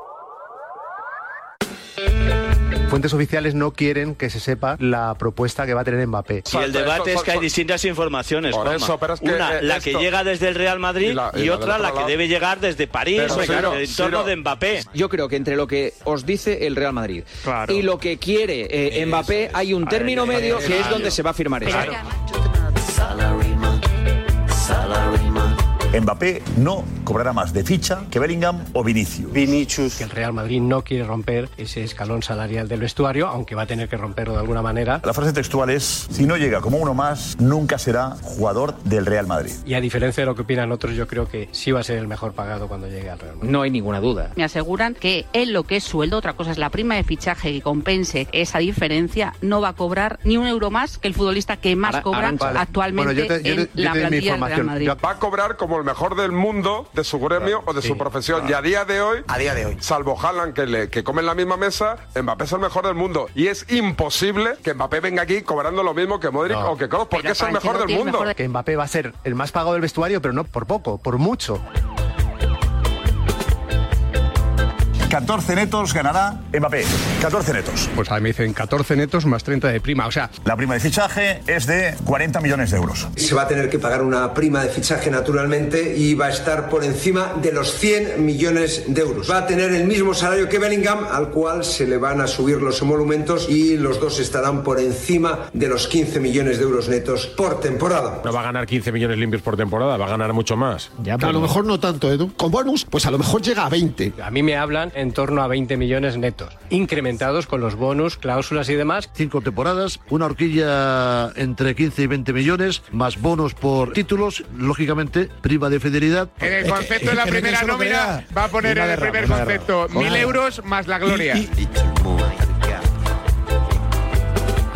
Fuentes oficiales no quieren que se sepa la propuesta que va a tener Mbappé. Si el debate es que hay distintas informaciones, Por Juanma. eso, pero es que, una eh, la esto- que llega desde el Real Madrid y la- y y, la otra la que lado. debe llegar desde París Pero, o Ciro, del entorno Ciro. de Mbappé. Yo creo que entre lo que os dice el Real Madrid Claro. y lo que quiere eh, Mbappé hay un término medio que es claro. donde se va a firmar eso. Mbappé no cobrará más de ficha que Bellingham o Vinicius. Vinicius. Que el Real Madrid no quiere romper ese escalón salarial del vestuario, aunque va a tener que romperlo de alguna manera. La frase textual es, si no llega como uno más, nunca será jugador del Real Madrid. Y a diferencia de lo que opinan otros, yo creo que sí va a ser el mejor pagado cuando llegue al Real Madrid. No hay ninguna duda. Me aseguran que en lo que es sueldo, otra cosa es la prima de fichaje que compense esa diferencia, no va a cobrar ni un euro más que el futbolista que más Ahora- cobra ahora- actualmente Bueno, yo te- yo te- en yo la plantilla del Real. Madrid. Va a cobrar como el mejor del mundo de su gremio o de su profesión. Y a día de hoy, a día de hoy, salvo Haaland que le que come en la misma mesa, Mbappé es el mejor del mundo. Y es imposible que Mbappé venga aquí cobrando lo mismo que Modric o que Kroos, porque es el mejor del mundo. Que Mbappé va a ser el más pagado del vestuario, pero no por poco, por mucho. 14 netos ganará Mbappé. 14 netos. Pues a mí me dicen 14 netos más 30 de prima. O sea, La prima de fichaje es de 40 millones de euros. Se va a tener que pagar una prima de fichaje naturalmente y va a estar por encima de los 100 millones de euros. Va a tener el mismo salario que Bellingham, al cual se le van a subir los emolumentos y los dos estarán por encima de los 15 millones de euros netos por temporada. No va a ganar 15 millones limpios por temporada, va a ganar mucho más. a lo mejor no tanto, Edu. Con bonus, pues a lo mejor llega a 20. A mí me hablan en torno a 20 millones netos, incrementados con los bonus, cláusulas y demás. Cinco temporadas, una horquilla entre 15 y 20 millones, más bonos por títulos, lógicamente, prima de fidelidad. En el concepto de la primera nómina va a poner en el primer concepto mil euros más la gloria.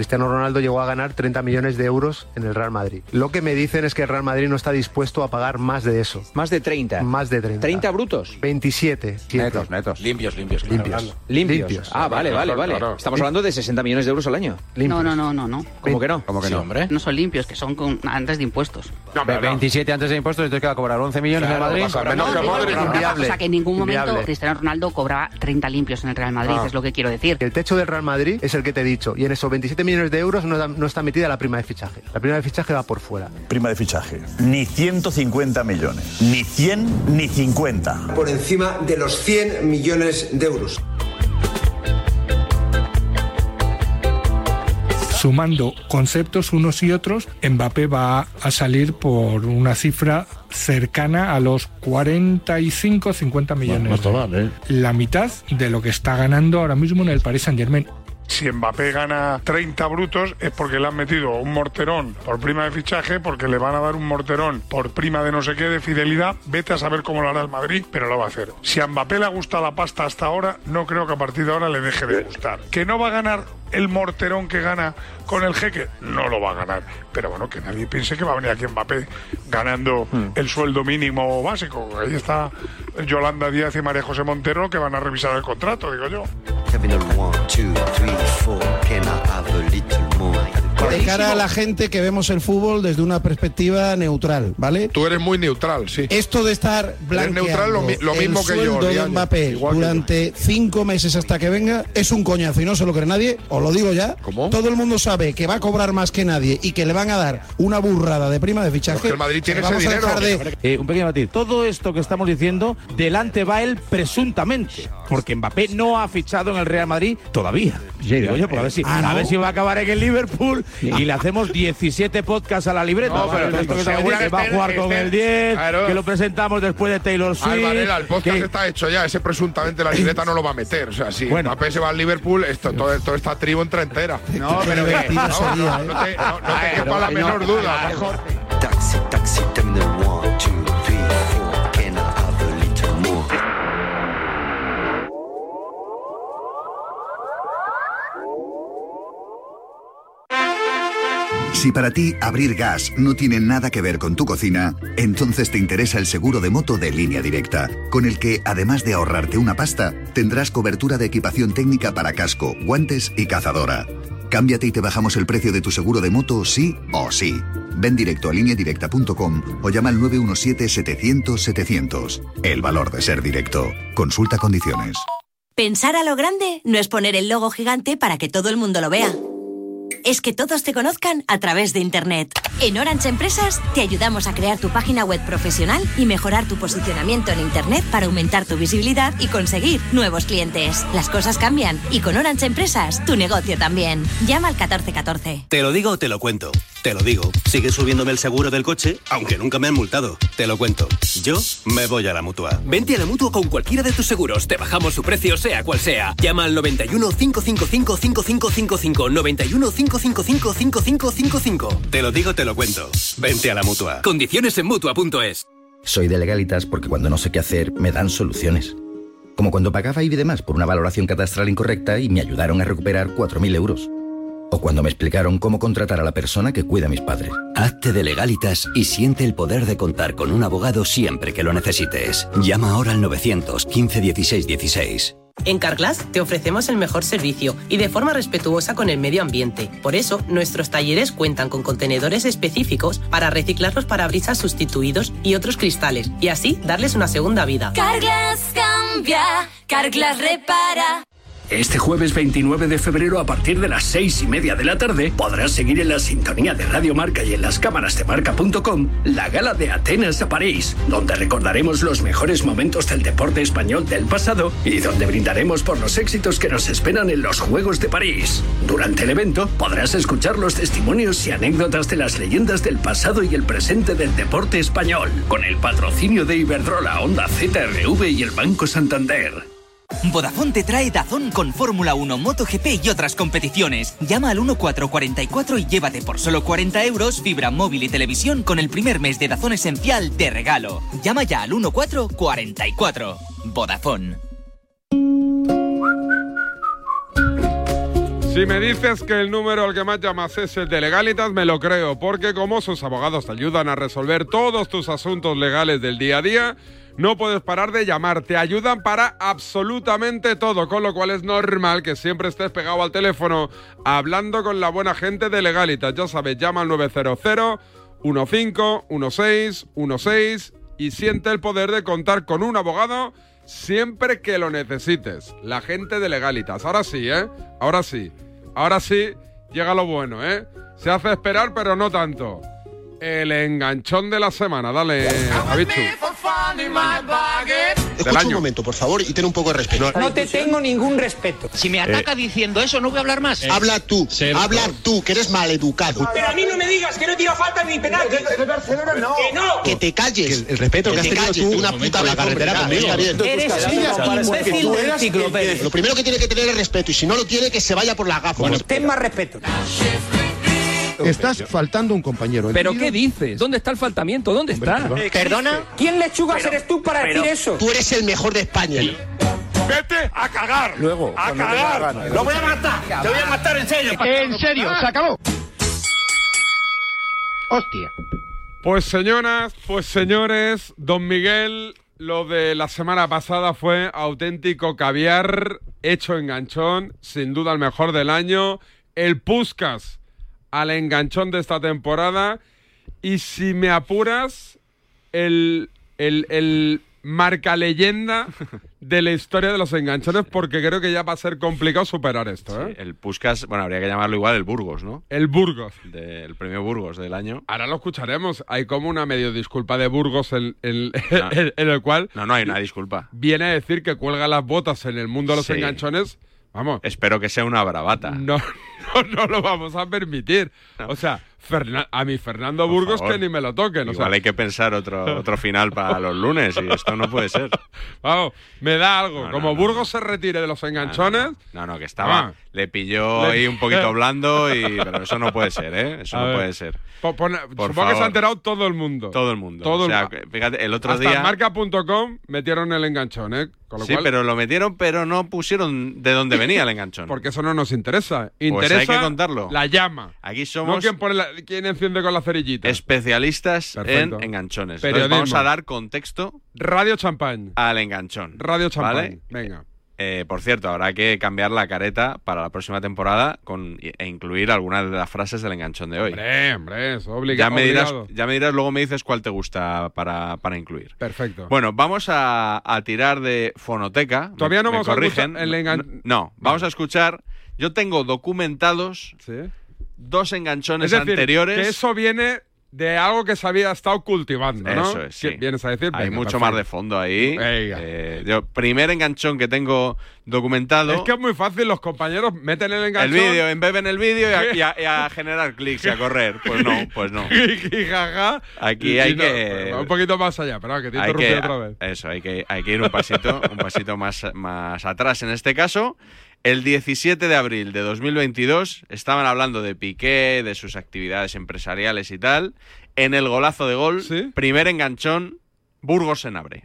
Cristiano Ronaldo llegó a ganar 30 millones de euros en el Real Madrid. Lo que me dicen es que el Real Madrid no está dispuesto a pagar más de eso. Más de 30. Más de 30. ¿30 brutos? 27. Netos, netos. Limpios, limpios. Limpios. Limpios. Ah, vale, vale, vale. claro. Estamos hablando de 60 millones de euros al año. No, no, no, no, no. ¿Cómo que no? ¿Cómo que Sí, no? hombre. No son limpios, que son con, antes de impuestos. No, pero no. 27 antes de impuestos, entonces que va a cobrar 11 millones Claro, de Madrid. menos No, que Inviable. O sea, que en ningún momento Inviable. Cristiano Ronaldo cobraba 30 limpios en el Real Madrid, Ah. es lo que quiero decir. El techo del Real Madrid es el que te he dicho. Y en esos 27 millones de euros no, no está metida la prima de fichaje. La prima de fichaje va por fuera. Prima de fichaje. Ni 150 millones. Ni 100 ni 50. Por encima de los 100 millones de euros. Sumando conceptos unos y otros, Mbappé va a salir por una cifra cercana a los 45-50 millones. No está mal, ¿eh? La mitad de lo que está ganando ahora mismo en el Paris Saint Germain. Si Mbappé gana 30 brutos es porque le han metido un morterón por prima de fichaje, porque le van a dar un morterón por prima de no sé qué de fidelidad. Vete a saber cómo lo hará el Madrid, pero lo va a hacer. Si a Mbappé le ha gustado la pasta hasta ahora, no creo que a partir de ahora le deje de gustar. Que no va a ganar el morterón que gana con el jeque, no lo va a ganar. Pero bueno, que nadie piense que va a venir aquí Mbappé ganando el sueldo mínimo básico. Ahí está Yolanda Díaz y María José Montero que van a revisar el contrato, digo yo. Having a one, two, three, four. Can I have a little more? De cara a la gente que vemos el fútbol desde una perspectiva neutral, ¿vale? Tú eres muy neutral, sí. Esto de estar blanqueando neutral lo lo mismo el que yo, de Mbappé igual que durante cinco meses hasta que venga es un coñazo y no se lo cree nadie, os lo digo ya. Todo el mundo sabe que va a cobrar más que nadie y que le van a dar una burrada de prima de fichaje. Porque el Madrid tiene Vamos ese a dinero. dejar de- Eh, un pequeño matiz. Todo esto que estamos diciendo, delante va él presuntamente. Porque Mbappé no ha fichado en el Real Madrid todavía. Digo yo, pues a ver si, Ah, ¿no? a ver si va a acabar en el Liverpool y le hacemos 17 podcasts a la libreta. No, pero Esto que que va a estén- jugar con estén- el 10, Claro. que lo presentamos después de Taylor Swift. Al Varela, el podcast que- está hecho ya. Ese presuntamente la libreta no lo va a meter. O sea, si Bueno. Mbappé se va al Liverpool, esto, todo, toda esta tribu entra entera. No, pero que- no, no, no, ¿eh? no te, no, no te quepa la no, menor duda. mejor. Taxi, taxi, terminal 1, 2, Si para ti abrir gas no tiene nada que ver con tu cocina, entonces te interesa el seguro de moto de línea directa, con el que, además de ahorrarte una pasta, tendrás cobertura de equipación técnica para casco, guantes y cazadora. Cámbiate y te bajamos el precio de tu seguro de moto sí o sí. Ven directo a lineadirecta.com o llama al 917-700-700. El valor de ser directo. Consulta condiciones. Pensar a lo grande no es poner el logo gigante para que todo el mundo lo vea. Es que todos te conozcan a través de Internet. En Orange Empresas te ayudamos a crear tu página web profesional y mejorar tu posicionamiento en Internet para aumentar tu visibilidad y conseguir nuevos clientes. Las cosas cambian y con Orange Empresas tu negocio también. Llama al 1414. Te lo digo te lo cuento. Te lo digo. Sigue subiéndome el seguro del coche, aunque nunca me han multado. Te lo cuento. Yo me voy a la mutua. Vente a la mutua con cualquiera de tus seguros. Te bajamos su precio, sea cual sea. Llama al 91 555 5555. 91 555 5555. Te lo digo, te lo cuento. Vente a la mutua. Condiciones en mutua.es. Soy de legalitas porque cuando no sé qué hacer me dan soluciones. Como cuando pagaba IBI de más por una valoración catastral incorrecta y me ayudaron a recuperar 4.000 euros. O cuando me explicaron cómo contratar a la persona que cuida a mis padres. Hazte de legalitas y siente el poder de contar con un abogado siempre que lo necesites. Llama ahora al 915 16 16. En Carglass te ofrecemos el mejor servicio y de forma respetuosa con el medio ambiente. Por eso, nuestros talleres cuentan con contenedores específicos para reciclar los parabrisas sustituidos y otros cristales y así darles una segunda vida. Carglass cambia, Carglass repara. Este jueves 29 de febrero a partir de las seis y media de la tarde podrás seguir en la sintonía de Radio Marca y en las cámaras de marca.com la gala de Atenas a París, donde recordaremos los mejores momentos del deporte español del pasado y donde brindaremos por los éxitos que nos esperan en los Juegos de París. Durante el evento podrás escuchar los testimonios y anécdotas de las leyendas del pasado y el presente del deporte español, con el patrocinio de Iberdrola, Onda ZRV y el Banco Santander. Vodafone te trae Dazón con Fórmula 1, MotoGP y otras competiciones. Llama al 1444 y llévate por solo 40 euros fibra móvil y televisión con el primer mes de Dazón esencial de regalo. Llama ya al 1444. Vodafone. Si me dices que el número al que más llamas es el de Legalitas, me lo creo, porque como sus abogados te ayudan a resolver todos tus asuntos legales del día a día, no puedes parar de llamar, te ayudan para absolutamente todo, con lo cual es normal que siempre estés pegado al teléfono hablando con la buena gente de Legalitas. Ya sabes, llama al 900 15 16 16 y siente el poder de contar con un abogado siempre que lo necesites. La gente de Legalitas. Ahora sí, ¿eh? Ahora sí. Ahora sí llega lo bueno, ¿eh? Se hace esperar, pero no tanto. El enganchón de la semana. Dale, Javichu. Escucha un momento, por favor, y ten un poco de respeto. No te tengo ningún respeto. Si me ataca diciendo eso, no voy a hablar más. Habla tú, habla tú, que eres maleducado. Pero a mí no me digas que no tira falta ni penal. Que, no. Que no. Que te calles. el, respeto que, has tenido tú una puta la carretera conmigo. Eres enciclopedia. Lo primero que tiene que tener es respeto, y si no lo tiene, que se vaya por la gafa. ten más respeto. Estás faltando un compañero. ¿Pero qué dices? ¿Dónde está el faltamiento? ¿Dónde está? ¿Perdona? ¿Quién lechugas eres tú para decir eso? Tú eres el mejor de España. Vete a cagar. Luego. A cagar. Lo voy a matar. Te voy a matar en serio. En serio, se acabó. Hostia. Pues señoras, pues señores, don Miguel, lo de la semana pasada fue auténtico caviar hecho enganchón, sin duda el mejor del año. El Puscas al enganchón de esta temporada. Y si me apuras, el, el, el marca leyenda de la historia de los enganchones, porque creo que ya va a ser complicado superar esto. ¿eh? el Puskas, bueno, habría que llamarlo igual el Burgos, ¿no? El Burgos. Del premio Burgos del año. Ahora lo escucharemos. Hay como una medio disculpa de Burgos en, en, el cual. No, no hay una disculpa. Viene a decir que cuelga las botas en el mundo de los enganchones. Vamos. Espero que sea una bravata. No, no, no lo vamos a permitir. O sea, a mi Fernando Burgos que ni me lo toquen. Igual hay que pensar otro, otro final para los lunes y esto no puede ser. Vamos, me da algo. Como Burgos se retire de los enganchones. No, no, que estaba. Ah. le pilló ahí un poquito blando y. Pero eso no puede ser, ¿eh? Eso no puede ser. supongo que se ha enterado todo el mundo. Todo el mundo. o sea, fíjate, el otro día. marca.com metieron el enganchón, ¿eh? sí, pero lo metieron, pero no pusieron de dónde venía el enganchón. Porque eso no nos interesa. Interesa pues hay que contarlo. La llama. Aquí somos. No quien pone la, ¿Quién enciende con la cerillita? Especialistas en enganchones. Entonces vamos a dar contexto. Radio Champagne. Al enganchón. Radio Champagne. Venga. Eh, por cierto, habrá que cambiar la careta para la próxima temporada con, e incluir algunas de las frases del enganchón de hoy. Hombre, hombre, es obligado. Ya me dirás, ya me dirás luego me dices cuál te gusta para, para incluir. Perfecto. Bueno, vamos a, tirar de fonoteca. Todavía no vamos a escuchar el No, vamos a escuchar. Yo tengo documentados dos enganchones anteriores. Que eso viene de algo que se había estado cultivando, ¿no? Eso es, sí. Vienes a decir. Hay mucho más de fondo ahí. Eh, yo, primer enganchón que tengo documentado. Es que es muy fácil, los compañeros meten el enganchón. El vídeo, embeben el vídeo y, a, generar clics y a correr. Pues no, pues no. y. Aquí hay que. Un poquito más allá, pero que te interrumpí otra vez. Eso, hay que, hay que ir un pasito, un pasito más, más atrás en este caso. El 17 de abril de 2022 estaban hablando de Piqué, de sus actividades empresariales y tal. En el golazo de gol, primer enganchón, Burgos en abre.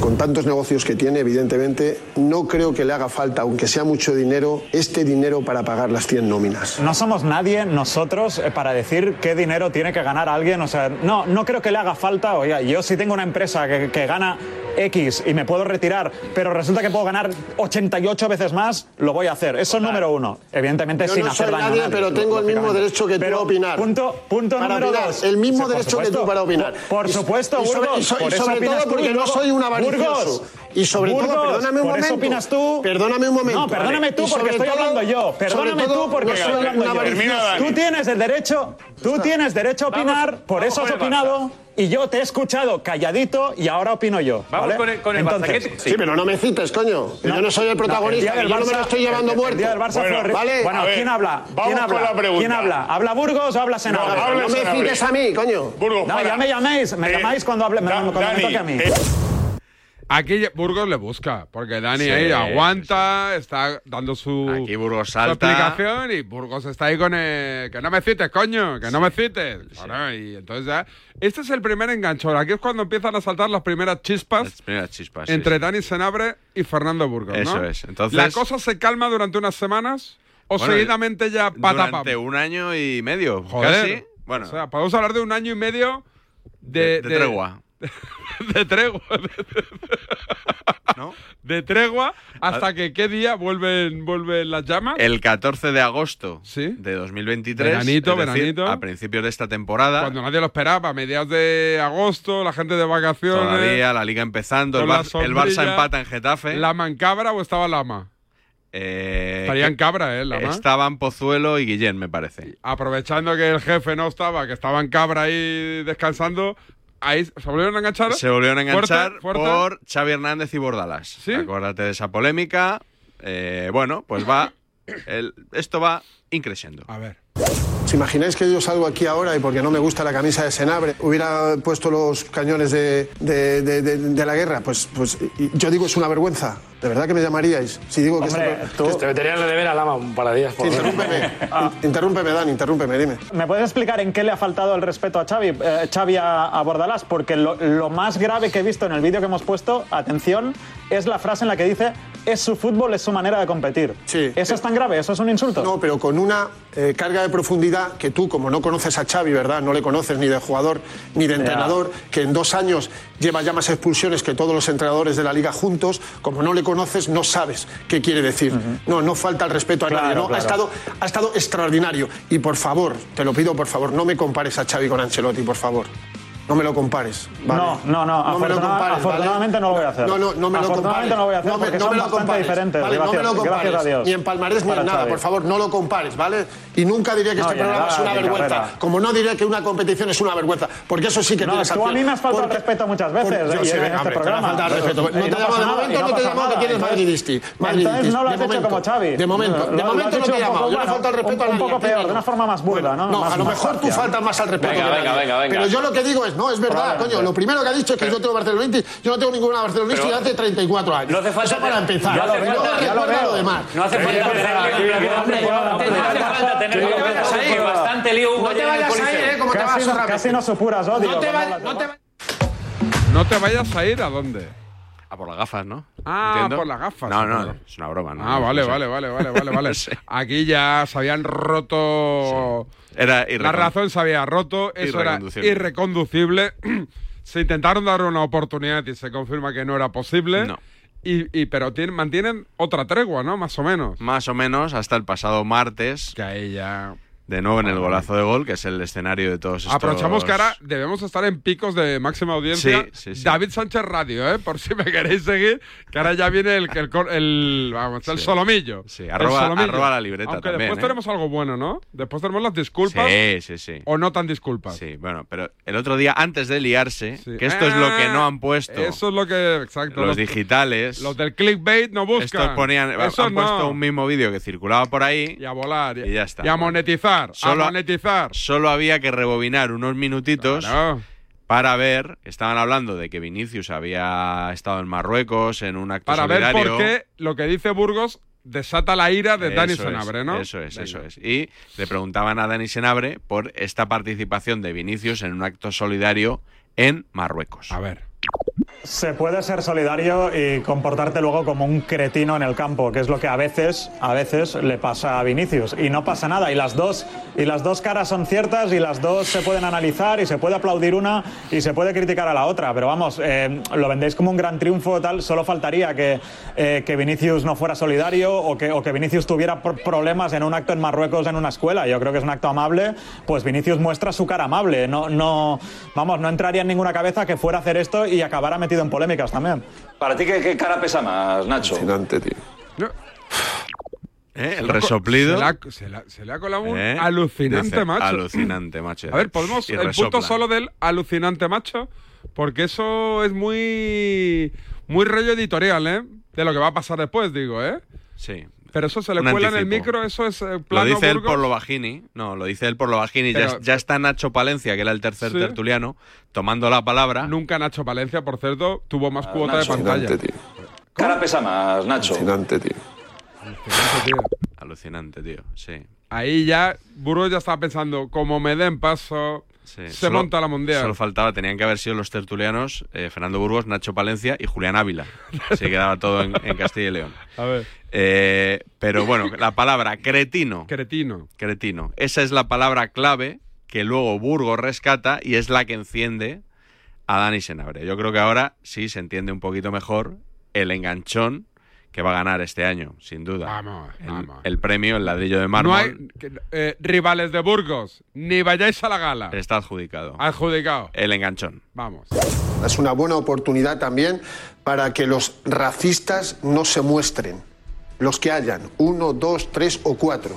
Con tantos negocios que tiene, evidentemente, no creo que le haga falta, aunque sea mucho dinero, este dinero para pagar las 100 nóminas. No somos nadie nosotros eh, para decir qué dinero tiene que ganar alguien. O sea, no, no creo que le haga falta. Oye, yo si tengo una empresa que, que gana X y me puedo retirar, pero resulta que puedo ganar 88 veces más, lo voy a hacer. Eso es número uno. Evidentemente Yo sin no hacer soy daño nadie, a nadie, pero tengo el mismo derecho que tú a opinar. Punto, punto Para número opinar. dos. El mismo Sí, derecho que tú para opinar. Por supuesto, y sobre, Burgos. y so- y por eso sobre todo porque no soy un avaricioso. Burgos, Y sobre Burgos, todo, perdóname un momento. opinas tú. Perdóname un momento. No, perdóname tú porque estoy todo- hablando yo. Perdóname todo, tú porque no estoy hablando yo. Tú tienes el derecho, tú tienes derecho a opinar, por eso has opinado y yo te he escuchado calladito y ahora opino yo. Vamos ¿vale? con el- con el Entonces, Barça. ¿Qué- Sí, pero no me cites, coño. que yo no soy el protagonista. el yo no me lo Barça- estoy llevando el- muerto. El día del Barça fue horrible. ¿vale? Bueno, ver, ¿quién habla? vamos ¿Quién con habla? la pregunta. ¿Quién habla? ¿Habla Burgos o habla Senado? No, no me cites a mí, coño. Burgos, No, para. ya me llaméis, me Eh, llamáis cuando hable, me- Da- cuando me toque a mí. eh, Aquí Burgos le busca, porque Dani Sí, ahí aguanta, está dando su, Aquí Burgos su y Burgos está ahí con el, que no me cites, coño, que no me cites. Bueno, y entonces ya, este es el primer enganchón. Aquí es cuando empiezan a saltar las primeras chispas Las primeras chispas. entre. Dani Senabre y Fernando Burgos, ¿no? Eso es. Entonces- ¿La cosa se calma durante unas semanas o Bueno, seguidamente ya patapam? Durante un año y medio, Joder. casi. Bueno, O sea, podemos hablar de un año y medio de, de, de tregua. de tregua. De tregua hasta que qué día vuelven, vuelven las llamas. El 14 de agosto de 2023. Veranito, decir, veranito. A principios de esta temporada. Cuando nadie lo esperaba, a mediados de agosto, la gente de vacaciones. Todavía la liga empezando. El, con la Bar- el Barça empata en Getafe. ¿Lama en cabra o estaba Lama? Eh, Estaría en que- cabra, ¿eh? Lama. Estaban Pozuelo y Guillén, me parece. Aprovechando que el jefe no estaba, que estaba en cabra ahí descansando, ahí se volvieron a enganchar. Se volvieron a enganchar fuerte. por Xavi Hernández y Bordalas. Acuérdate de esa polémica. Eh, bueno, pues va. el- esto va increciendo. A ver. ¿Os imagináis que yo salgo aquí ahora y porque no me gusta la camisa de Senabre hubiera puesto los cañones de, de- de- de- de la guerra? Pues, pues yo digo es una vergüenza. ¿De verdad que me llamaríais? Si digo que Hombre, es tú te meterías de ver a Lama un par de días. por. Interrúmpeme, in- interrúmpeme, Dan, interrúmpeme, dime. ¿Me puedes explicar en qué le ha faltado el respeto a Xavi, eh, Xavi a, a Bordalás? Porque lo, lo más grave que he visto en el vídeo que hemos puesto, atención, es la frase en la que dice es su fútbol, es su manera de competir. Sí. ¿Eso es tan grave? ¿Eso es un insulto? No, pero con una eh, carga de profundidad que tú, como no conoces a Xavi, ¿verdad? No le conoces ni de jugador ni de entrenador, que en dos años lleva ya más expulsiones que todos los entrenadores de la liga juntos, como no le conoces, no sabes qué quiere decir. No, no falta el respeto a Claro, nadie. ¿no? claro. Ha, estado, ha estado extraordinario. Y por favor, te lo pido, por favor, no me compares a Xavi con Ancelotti, por favor. No me lo compares. ¿vale? No, no, no, me lo compares, ¿vale? afortunadamente no lo voy a hacer. No, no, no me lo Afortunadamente compares. no lo voy a hacer No me- porque no son me lo bastante compares, diferentes, ¿vale? no me lo gracias- compares. gracias a Dios. Ni en palmarés ni en nada, Xavi. por favor, no lo compares, ¿vale? Y nunca diré que No, este programa es una vergüenza. carrera. Como no diré que una competición es una vergüenza. Porque eso sí que No, tienes tú a acción. mí me has faltado Porque- respeto muchas veces, porque- eh, yo y sé, en este te programa. Pero- respeto. No te no llamo, de momento no no te llamo que Entonces- madridisti. Entonces no lo has hecho como Xavi. De momento, de momento no te he un llamado. Yo no falta el respeto a un nadie. poco peor, no. de una forma más burda, ¿no? No, a lo mejor tú faltas más al respeto Venga, venga, venga. Pero yo lo que digo es, no, es verdad, coño. Lo primero que ha dicho es que yo tengo barcelonitis. Yo no tengo ninguna barcelonitis Pero- hace 34 años. No hace falta Eso para empezar. Ya lo Y veo, luego ya lo recuerda veo. lo demás. No hace falta tener no hace falta tener No te vayas ahí, bastante lío No te vayas ahí, eh, como te vas Casi, a no- casi no supuras odio. No te vayas, no te vayas. No a ir a dónde. A por las gafas, ¿no? Ah, Entiendo. por las gafas. No, no, es una broma. ¿no? Ah, vale, No sé. vale, vale, vale, vale, vale. Sí. Aquí ya se habían roto. Era La razón se había roto, eso era Irreconducible. irreconducible. se intentaron dar una oportunidad y se confirma que no era posible. No. Y, y- pero tienen- mantienen otra tregua, ¿no? Más o menos. Más o menos hasta el pasado martes. Que ahí ya. De nuevo en el golazo de gol, que es el escenario de todos estos. Aprovechamos que ahora debemos estar en picos de máxima audiencia. Sí, sí, sí. David Sánchez Radio, ¿eh? Por si me queréis seguir, que ahora ya viene el, el, vamos, el solomillo. Sí, El arroba- solomillo. arroba la libreta Aunque también, después ¿eh? tenemos algo bueno, ¿no? Después tenemos las disculpas. Sí, sí, sí. O no tan disculpas. Sí, bueno, pero el otro día, antes de liarse, que esto es lo que no han puesto Ah, Eso es lo que. Exacto. los digitales. Los del clickbait no buscan. Estos ponían, Eso han no. puesto un mismo vídeo que circulaba por ahí. Y a volar. Y ya está. Y a monetizar. Solo- a monetizar. Solo había que rebobinar unos minutitos Claro. para ver. Estaban hablando de que Vinicius había estado en Marruecos en un acto Para ver por qué lo que dice Burgos desata la ira de Dani Eso Senabre, ¿no? Eso es, Venga. eso es. Y le preguntaban a Dani Senabre por esta participación de Vinicius en un acto solidario en Marruecos. A ver. Se puede ser solidario y comportarte luego como un cretino en el campo, que es lo que a veces, a veces le pasa a Vinicius. Y no pasa nada. Y las dos, y las dos caras son ciertas y las dos se pueden analizar y se puede aplaudir una y se puede criticar a la otra. Pero vamos, eh, lo vendéis como un gran triunfo tal. Solo faltaría que, eh, que Vinicius no fuera solidario o que, o que Vinicius tuviera pro- problemas en un acto en Marruecos en una escuela. Yo creo que es un acto amable. Pues Vinicius muestra su cara amable. No, no, vamos, no entraría en ninguna cabeza que fuera a hacer esto y acabara metido en polémicas también. ¿Para ti qué, qué cara pesa más, Nacho? tío. ¿Eh? El resoplido. Se le ha, se le ha- se le ha colado un ¿Eh? alucinante Dice, macho. Alucinante macho. A ver, podemos el punto resopla. solo del alucinante macho, porque eso es muy muy rollo editorial, ¿eh? De lo que va a pasar después, digo, ¿eh? Sí. Pero eso se le Un cuela en el micro, eso es eh, Lo plano dice él por lo bajini. No, lo dice él por lo bajini. Pero- ya, ya está Nacho Palencia, que era el tercer Sí. tertuliano, tomando la palabra. Nunca Nacho Palencia, por cierto, tuvo más cuota de Nacho. pantalla. Cara pesa más, Nacho. Alucinante, tío. Alucinante, tío. Alucinante, tío. Sí. Ahí ya, Burgos ya estaba pensando, como me den paso, se Solo- monta la mundial. Solo faltaba, tenían que haber sido los tertulianos eh, Fernando Burgos, Nacho Palencia y Julián Ávila. Se quedaba todo en, en Castilla y León. A ver. Eh, pero bueno, la palabra cretino. Cretino. Cretino. Esa es la palabra clave que luego Burgos rescata y es la que enciende a Dani Senabre. Yo creo que ahora sí se entiende un poquito mejor el enganchón que va a ganar este año, sin duda. Vamos, el, vamos. el premio, el ladrillo de mármol, No hay eh, rivales de Burgos, ni vayáis a la gala. está adjudicado. Adjudicado. El enganchón. Vamos. Es una buena oportunidad también para que los racistas no se muestren. Los que hayan, uno, dos, tres o cuatro.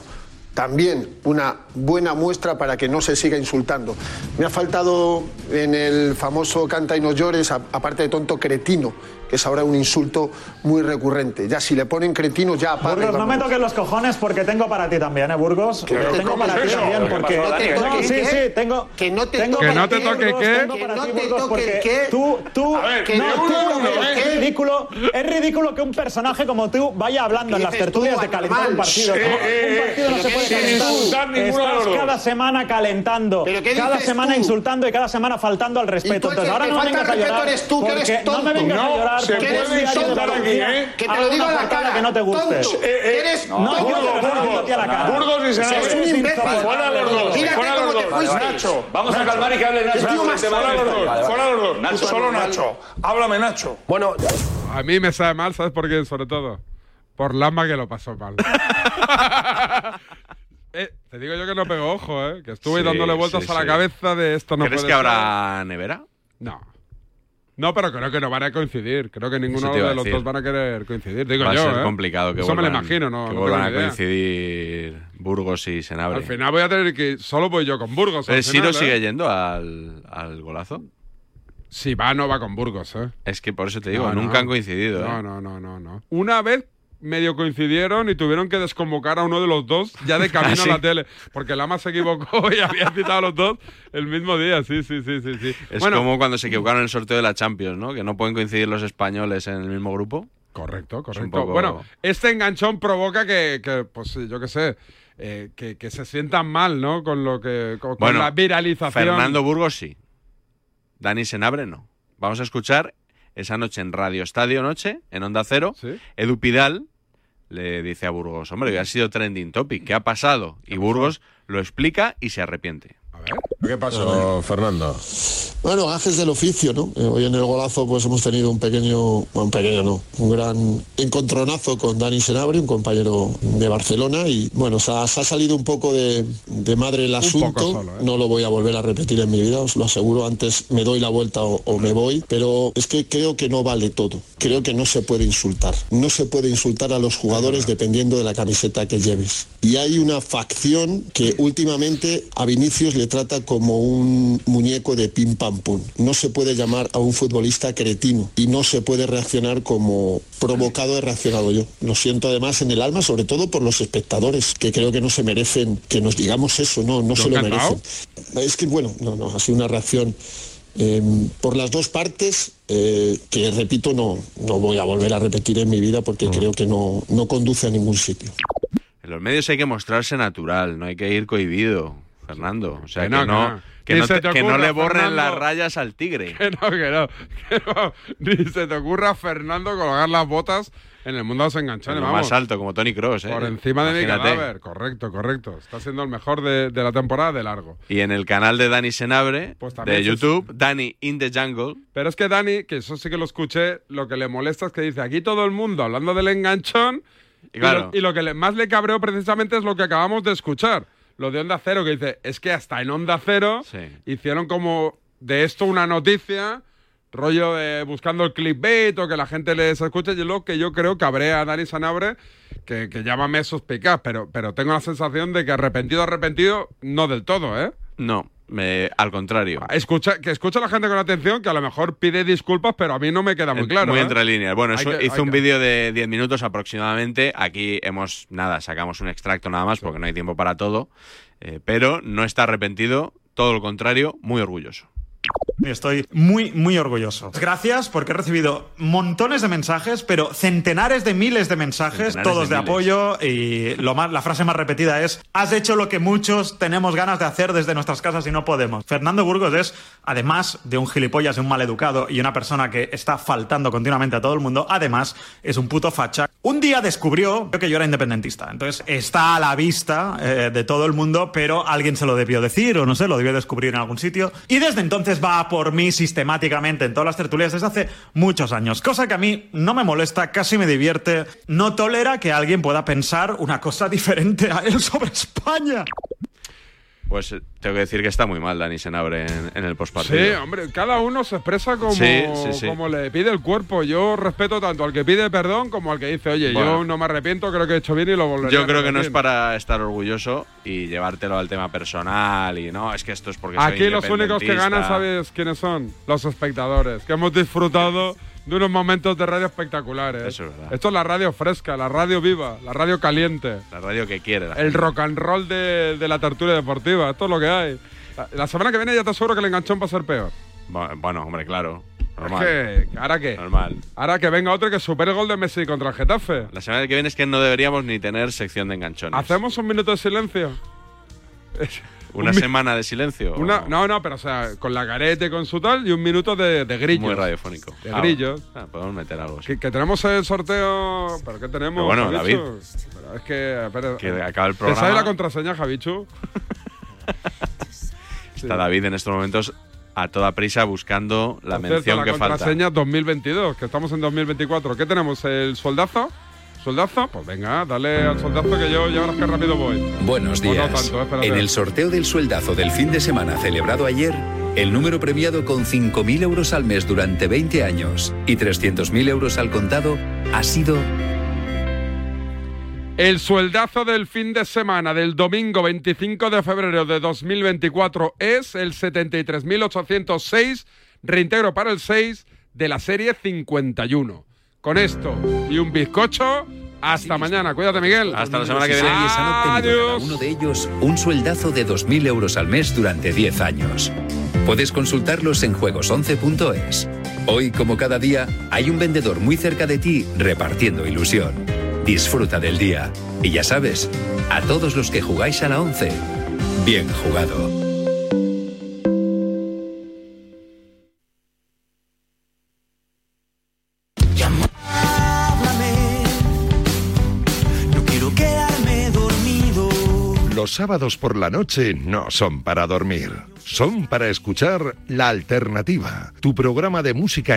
También una buena muestra para que no se siga insultando. Me ha faltado en el famoso canta y no llores, aparte de tonto, cretino, que es ahora un insulto muy recurrente. Ya si le ponen cretino, ya apaga Burgos, no me toques los cojones porque tengo para ti también, ¿eh, Burgos? Que no Eh, te tengo toques para ti también ¿Qué porque... No, ¿Que sí, qué? sí, tengo... Que no te tengo toque el ti, qué. Burgos, ¿Qué? tengo Que no ti, te Burgos, toque el porque qué. Tú, tú... A ver, que no, de tú, uno, no, ¿eh? es ridículo, es ridículo que un personaje como tú vaya hablando en las tertulias de calentar un partido. Sí, ¿no? eh, un partido no pero se ¿qué puede calentar. Estás cada semana calentando, ¿Pero qué cada semana insultando y cada semana faltando al respeto. Entonces ahora te no me vengas a llorar no me vengas a No, llorar se puede insultar aquí, ¿eh? Que te lo digo a la cara. que no te guste. Tonto. Eres no, tonto. Burgos, Burgos, a la cara. Burgos y Senabre. Es un imbécil. Fuera los dos. Fuera cómo los te dos. fuiste. Nacho. Vamos a calmar y que hable Nacho. Fuera los dos. Fuera los dos. Solo. Nacho. Háblame, Nacho. Bueno, A mí me sabe mal, ¿sabes por qué? Sobre todo. Por Lama que lo pasó mal. Eh, te digo yo que no pegó ojo, ¿eh? Que estuve Sí, dándole vueltas sí, a la sí. cabeza de esto no ¿Crees puede que ser. habrá nevera? No. No, pero creo que no van a coincidir. Creo que ninguno de los decir. dos van a querer coincidir. Digo Va yo, a ser ¿eh? complicado que Eso me lo imagino, ¿no? que no vuelvan a idea. coincidir Burgos y Senabre. Al final voy a tener que... Solo voy yo con Burgos. final, ¿Siro ¿eh? sigue yendo al, al golazo? Si va, no va con Burgos, ¿eh? Es que por eso te digo, No, nunca no. han coincidido. No, ¿eh? no, no, no, no. Una vez medio coincidieron y tuvieron que desconvocar a uno de los dos ya de camino ¿Ah, sí? a la tele. Porque Lama se equivocó y había citado a los dos el mismo día. Sí, sí, sí, sí. sí. Es bueno, como cuando se equivocaron en el sorteo de la Champions, ¿no? Que no pueden coincidir los españoles en el mismo grupo. Correcto, Es correcto. poco- Bueno, este enganchón provoca que, que, pues sí, yo qué sé, eh, que, que se sientan mal, ¿no? Con lo que. Con, Bueno, la viralización. Fernando Burgos sí. Dani Senabre no. Vamos a escuchar esa noche en Radio Estadio Noche, en Onda Cero. Edu Pidal le dice a Burgos, hombre, que ha sido trending topic, ¿qué ha pasado? Y Burgos lo explica y se arrepiente. ¿Qué pasó, Fernando? Bueno, gajes del oficio, ¿no? Eh, hoy en el golazo pues hemos tenido un pequeño, bueno, un pequeño no, un gran encontronazo con Dani Senabri, un compañero de Barcelona y bueno, se ha, se ha salido un poco de, de madre el asunto, solo, ¿eh? no lo voy a volver a repetir en mi vida, os lo aseguro, antes me doy la vuelta o, o me voy, pero es que creo que no vale todo, creo que no se puede insultar, no se puede insultar a los jugadores dependiendo de la camiseta que lleves. Y hay una facción que últimamente a Vinicius le trata como un muñeco de pim pam pum. No se puede llamar a un futbolista cretino y no se puede reaccionar como provocado he reaccionado yo. Lo siento además en el alma, sobre todo por los espectadores, que creo que no se merecen que nos digamos eso, no, no se lo merecen. Es que bueno, no, no, ha sido una reacción eh, por las dos partes eh, que repito no, no voy a volver a repetir en mi vida porque creo que no, no conduce a ningún sitio. En los medios hay que mostrarse natural, no hay que ir cohibido, Fernando. O sea, Que que no, que te- que le borren Fernando. las rayas al tigre. Que no, que no, que no. Ni se te ocurra, Fernando, colgar las botas en el mundo de los enganchones. Vamos. más alto, como Tony Cross, ¿eh? Por encima de mi Imagínate. cadáver. Correcto, correcto. Está siendo el mejor de, de la temporada de largo. Y en el canal de Dani Senabre, Pues de YouTube, Dani in the Jungle, Pero es que Dani, que eso sí que lo escuché, lo que le molesta es que dice aquí todo el mundo hablando del enganchón. Y claro. lo, y lo que le- más le cabreó precisamente es lo que acabamos de escuchar. Lo de Onda Cero, que dice, es que hasta en Onda Cero hicieron como de esto una noticia, rollo de buscando el clickbait o que la gente les escuche, y lo que yo creo cabrea a Dani Sanabre, que, que llámame suspicaz, pero, pero tengo la sensación de que arrepentido, arrepentido, no del todo, ¿eh? no, me- al contrario. Escucha, que escucha a la gente con atención, que a lo mejor pide disculpas, pero a mí no me queda muy claro. Muy ¿eh? entre líneas. Bueno, eso- que- hizo un que- vídeo de 10 minutos aproximadamente. Aquí hemos, nada, sacamos un extracto nada más porque no hay tiempo para todo. Eh, pero no está arrepentido, todo lo contrario, muy orgulloso. Estoy muy, muy orgulloso. Gracias porque he recibido montones de mensajes, pero centenares de miles de mensajes, Centenares todos de apoyo. Y lo más, la frase más repetida es: Has hecho lo que muchos tenemos ganas de hacer desde nuestras casas y no podemos. Fernando Burgos es, además de un gilipollas y un maleducado y una persona que está faltando continuamente a todo el mundo, además es un puto facha. Un día descubrió que yo era independentista. Entonces está a la vista eh, de todo el mundo, pero alguien se lo debió decir o no sé, lo debió descubrir en algún sitio. Y desde entonces va por mí sistemáticamente en todas las tertulias desde hace muchos años. Cosa que a mí no me molesta, casi me divierte. No tolera que alguien pueda pensar una cosa diferente a él sobre España. Pues eh, tengo que decir que está muy mal Dani Senabre en, en el postpartido. Sí, hombre, cada uno se expresa como, Sí, sí, sí. como le pide el cuerpo. Yo respeto tanto al que pide perdón como al que dice, oye, Bueno. yo no me arrepiento, creo que he hecho bien y lo volveré Yo a creo que no es repetir". para estar orgulloso y llevártelo al tema personal y no, es que esto es porque soy Aquí los únicos que ganan. ¿sabes quiénes son? Los espectadores, que hemos disfrutado de unos momentos de radio espectaculares. Eso es verdad. Esto es la radio fresca, la radio viva, la radio caliente. La radio que quiere. la El rock and roll de, de la tertulia deportiva, esto es lo que hay. La, la semana que viene ya te aseguro que el enganchón va a ser peor. Bu- Bueno, hombre, claro. Normal. Es que, ¿ahora qué? Normal. Ahora que venga otro que supere el gol de Messi contra el Getafe. La semana que viene es que no deberíamos ni tener sección de enganchones. ¿Hacemos un minuto de silencio? Una un semana de silencio. Una, no, no, pero o sea, con la careta y con su tal y un minuto de, de grillos. Muy radiofónico. De Ah, grillos. ah, podemos meter algo. Que, que tenemos el sorteo. ¿Pero qué tenemos? Pero bueno? David. Pero es que. espera, Que acaba el ¿Te sabe programa. la contraseña, Javichu? Está David en estos momentos a toda prisa buscando la Por cierto, mención la que falta. contraseña 2022, que estamos en 2024. ¿Qué tenemos? ¿El soldazo? ¿Soldazo? Pues venga, dale al soldazo que yo ya verás que rápido voy. Buenos O no días. tanto, en el sorteo del sueldazo del fin de semana celebrado ayer, el número premiado con 5.000 euros al mes durante 20 años y 300.000 euros al contado ha sido El sueldazo del fin de semana del domingo 25 de febrero de 2024 es el 73.806, reintegro para el 6 de la serie 51. Con esto y un bizcocho, hasta mañana. Cuídate, Miguel. Hasta la semana que viene. han obtenido cada Adiós. uno de ellos un sueldazo de 2.000 euros al mes durante 10 años. Puedes consultarlos en juegos11.es. Hoy, como cada día, hay un vendedor muy cerca de ti repartiendo ilusión. Disfruta del día. Y ya sabes, a todos los que jugáis a la 11, bien jugado. Sábados por la noche no son para dormir, son para escuchar La Alternativa, tu programa de música